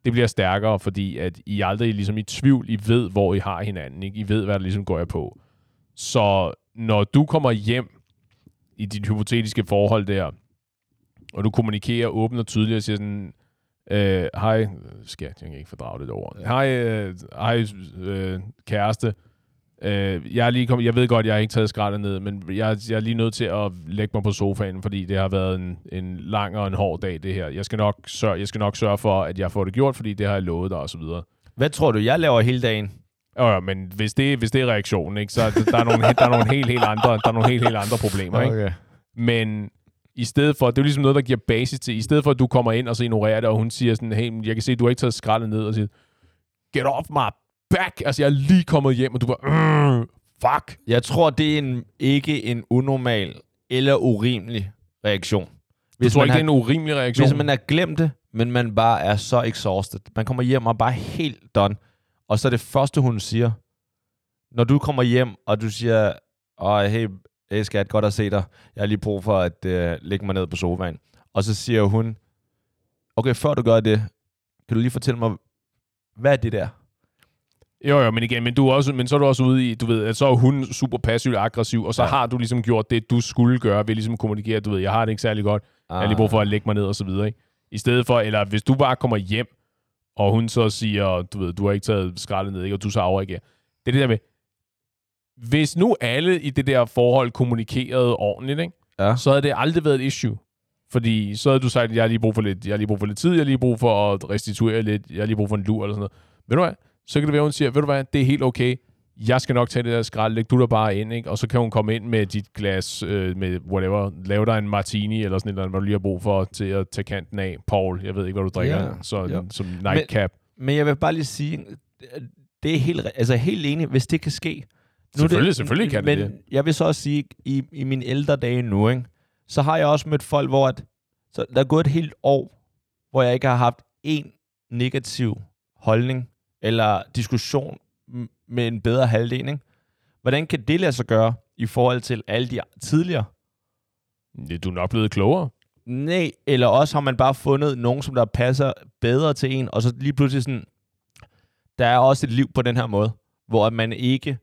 det bliver stærkere, fordi at I aldrig ligesom i tvivl, I ved, hvor I har hinanden, ikke? I ved, hvad der ligesom går jeg på. Så når du kommer hjem i dit hypotetiske forhold der, og du kommunikerer åbent og tydeligt og siger sådan, øh, hej, skat, jeg kan ikke fordrage det ord. Hej, øh, hej øh, kæreste, Øh, jeg, er lige kom, jeg ved godt, jeg har ikke taget skraldet ned, men jeg, jeg er lige nødt til at lægge mig på sofaen, fordi det har været en, en lang og en hård dag, det her. Jeg skal, nok sørge, jeg skal nok sørge for, at jeg får det gjort, fordi det har jeg lovet dig, og så videre. Hvad tror du, jeg laver hele dagen? Ja, men hvis det, hvis det er reaktionen, ikke, så der er nogle, der er nogle helt, helt andre, der er nogle helt, helt andre problemer. Ikke? Okay. Men i stedet for, det er jo ligesom noget, der giver basis til, i stedet for, at du kommer ind og så ignorerer det, og hun siger sådan, hey, jeg kan se, du har ikke taget skraldet ned, og siger, get off my back. Altså, jeg er lige kommet hjem, og du var, mm, fuck. Jeg tror, det er en, ikke en unormal eller urimelig reaktion. Hvis du tror ikke, har, det er en urimelig reaktion? Hvis man har glemt det, men man bare er så exhausted. Man kommer hjem og er bare helt done. Og så er det første, hun siger, når du kommer hjem, og du siger, Åh, hey, hey skat, godt at se dig. Jeg har lige brug for at uh, lægge mig ned på sofaen. Og så siger hun, okay, før du gør det, kan du lige fortælle mig, hvad er det der? Jo, jo, men igen, men, du er også, men så er du også ude i, du ved, at så er hun super passiv og aggressiv, og så Ja. har du ligesom gjort det, du skulle gøre, ved ligesom at kommunikere, du ved, jeg har det ikke særlig godt, jeg har lige brug for at lægge mig ned og så videre, ikke? I stedet for, eller hvis du bare kommer hjem, og hun så siger, du ved, du har ikke taget skraldet ned, ikke? og du så afreagerer. Det er det der med, hvis nu alle i det der forhold kommunikerede ordentligt, ikke? Ja. så havde det aldrig været et issue. Fordi så havde du sagt, jeg har lige brug for lidt, jeg har lige brug for lidt tid, jeg har lige brug for at restituere lidt, jeg har lige brug for en lur eller sådan noget. Ved du hvad? Så kan det være, hun siger, ved du hvad, det er helt okay. Jeg skal nok tage det der skrald, læg du der bare ind, ikke? Og så kan hun komme ind med dit glas, øh, med whatever, lave dig en martini eller sådan et eller andet, hvad du lige har brug for til at tage kanten af. Paul, jeg ved ikke, hvad du drikker, Ja, så, ja. som nightcap. Men jeg vil bare lige sige, det er helt, altså helt enig, hvis det kan ske. Nu Selvfølgelig, selvfølgelig kan det men det. jeg vil så også sige, i, i mine ældre dage nu, ikke, så har jeg også mødt folk, hvor at, så der er gået et helt år, hvor jeg ikke har haft en negativ holdning eller diskussion med en bedre halvdel. Ikke? Hvordan kan det lade sig gøre i forhold til alle de tidligere? Du er nok blevet klogere. Nej, eller også har man bare fundet nogen, som der passer bedre til en, og så lige pludselig sådan, der er også et liv på den her måde, hvor man ikke,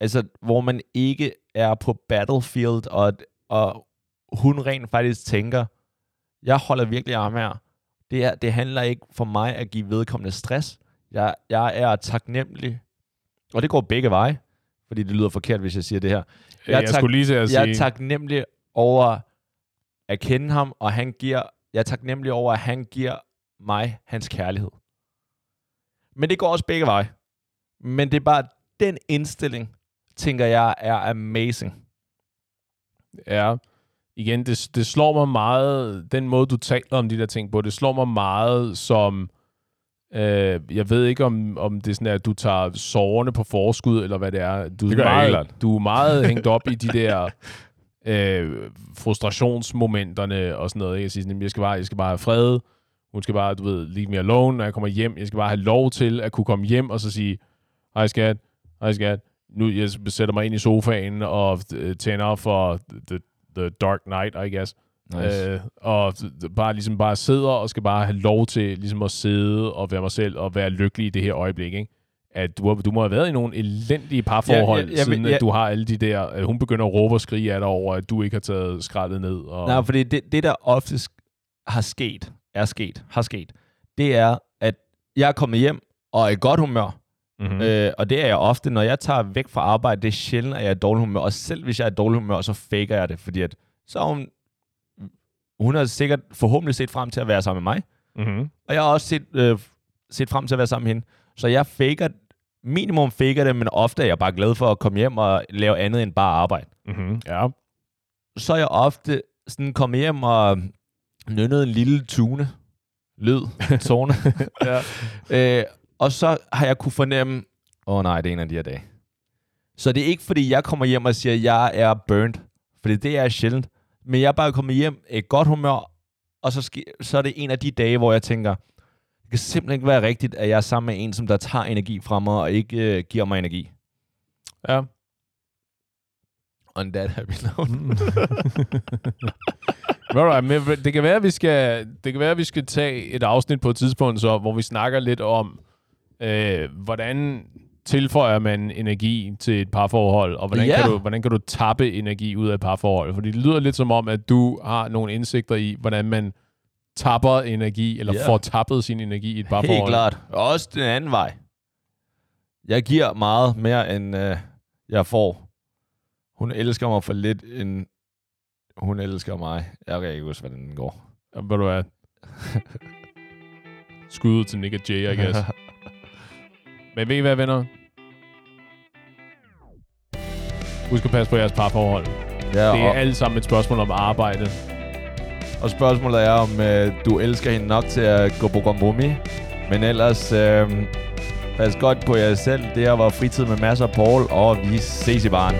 altså, hvor man ikke er på battlefield, og, og hun rent faktisk tænker, jeg holder virkelig arm her. Det, er, det handler ikke for mig at give vedkommende stress. Jeg, jeg er taknemmelig, og det går begge veje, fordi det lyder forkert, hvis jeg siger det her. Jeg, jeg tak- skulle lige til at sige... Jeg er taknemmelig over at kende ham, og han giver, jeg er taknemmelig over, at han giver mig hans kærlighed. Men det går også begge veje. Men det er bare den indstilling, tænker jeg, er amazing. Ja, igen, det, det slår mig meget, den måde, du taler om de der ting på, det slår mig meget som, øh, jeg ved ikke, om, om det er sådan, at du tager sårene på forskud, eller hvad det er. Du, Det gør er jeg meget, klart. du er meget hængt op i de der øh, frustrationsmomenterne og sådan noget. Ikke? Jeg, siger sådan, jeg, skal bare, jeg skal bare have fred, hun skal bare, du ved, leave me alone, når jeg kommer hjem. Jeg skal bare have lov til at kunne komme hjem og så sige, hej skat, hej skat, nu jeg sætter mig ind i sofaen og øh, tænder for the, the Dark Knight, I guess. Nice. Øh, og bare ligesom bare sidder og skal bare have lov til ligesom at sidde og være mig selv og være lykkelig i det her øjeblik, ikke? At du, har, du må have været i nogle elendige parforhold, Ja, ja, ja, siden ja. at du har alle de der... At hun begynder at råbe og skrige af dig over, at du ikke har taget skraldet ned. Og, Nej, fordi det, det, der oftest har sket, er sket, har sket, det er, at jeg er kommet hjem og er i godt humør. Mm-hmm. Mm. Øh, og det er jeg ofte, når jeg tager væk fra arbejde, det er sjældent, at jeg er dårlig humør. Og selv hvis jeg er dårlig humør, så faker jeg det, fordi at, så er hun, hun har sikkert forhåbentlig set frem til at være sammen med mig. mm-hmm. Og jeg har også set, øh, set frem til at være sammen med hende. Så jeg faker, minimum faker det, men ofte er jeg bare glad for at komme hjem og lave andet end bare arbejde. Mm-hmm. Ja. Så er jeg ofte sådan kommet hjem og nynnet en lille tune. Lyd. Tone. ja. øh, og så har jeg kunne fornemme, åh oh, nej, det er en af de her dage. Så det er ikke, fordi jeg kommer hjem og siger, at jeg er burnt. Fordi det er sjældent. Men jeg er bare kommet hjem i et godt humør, og så, ske, så er det en af de dage, hvor jeg tænker, det kan simpelthen ikke være rigtigt, at jeg er sammen med en, som der tager energi fra mig, og ikke øh, giver mig energi. ja. On that happy note. Hvad, men det kan være, at vi skal, det kan være, at vi skal tage et afsnit på et tidspunkt, så, hvor vi snakker lidt om, øh, hvordan tilføjer man energi til et parforhold, og hvordan, Ja. kan du, hvordan kan du tappe energi ud af et parforhold? Fordi det lyder lidt som om, at du har nogle indsigter i, hvordan man tapper energi, eller Ja. får tappet sin energi i et parforhold. Helt klart. Og også den anden vej. Jeg giver meget mere, end øh, jeg får. Hun elsker mig for lidt, end hun elsker mig. Jeg kan ikke huske, hvordan den går. Ja, Ved du hvad? Skud ud til Nick og Jay, I guess. Men ved I hvad, venner? Husk at passe på jeres parforhold. ja, Det er og, alt sammen et spørgsmål om arbejde. og spørgsmålet er, om øh, du elsker hende nok til at gå på kompromis. Men ellers, øh, Pas godt på jer selv. Det her var fritid med masser af Paul, og vi ses i baren.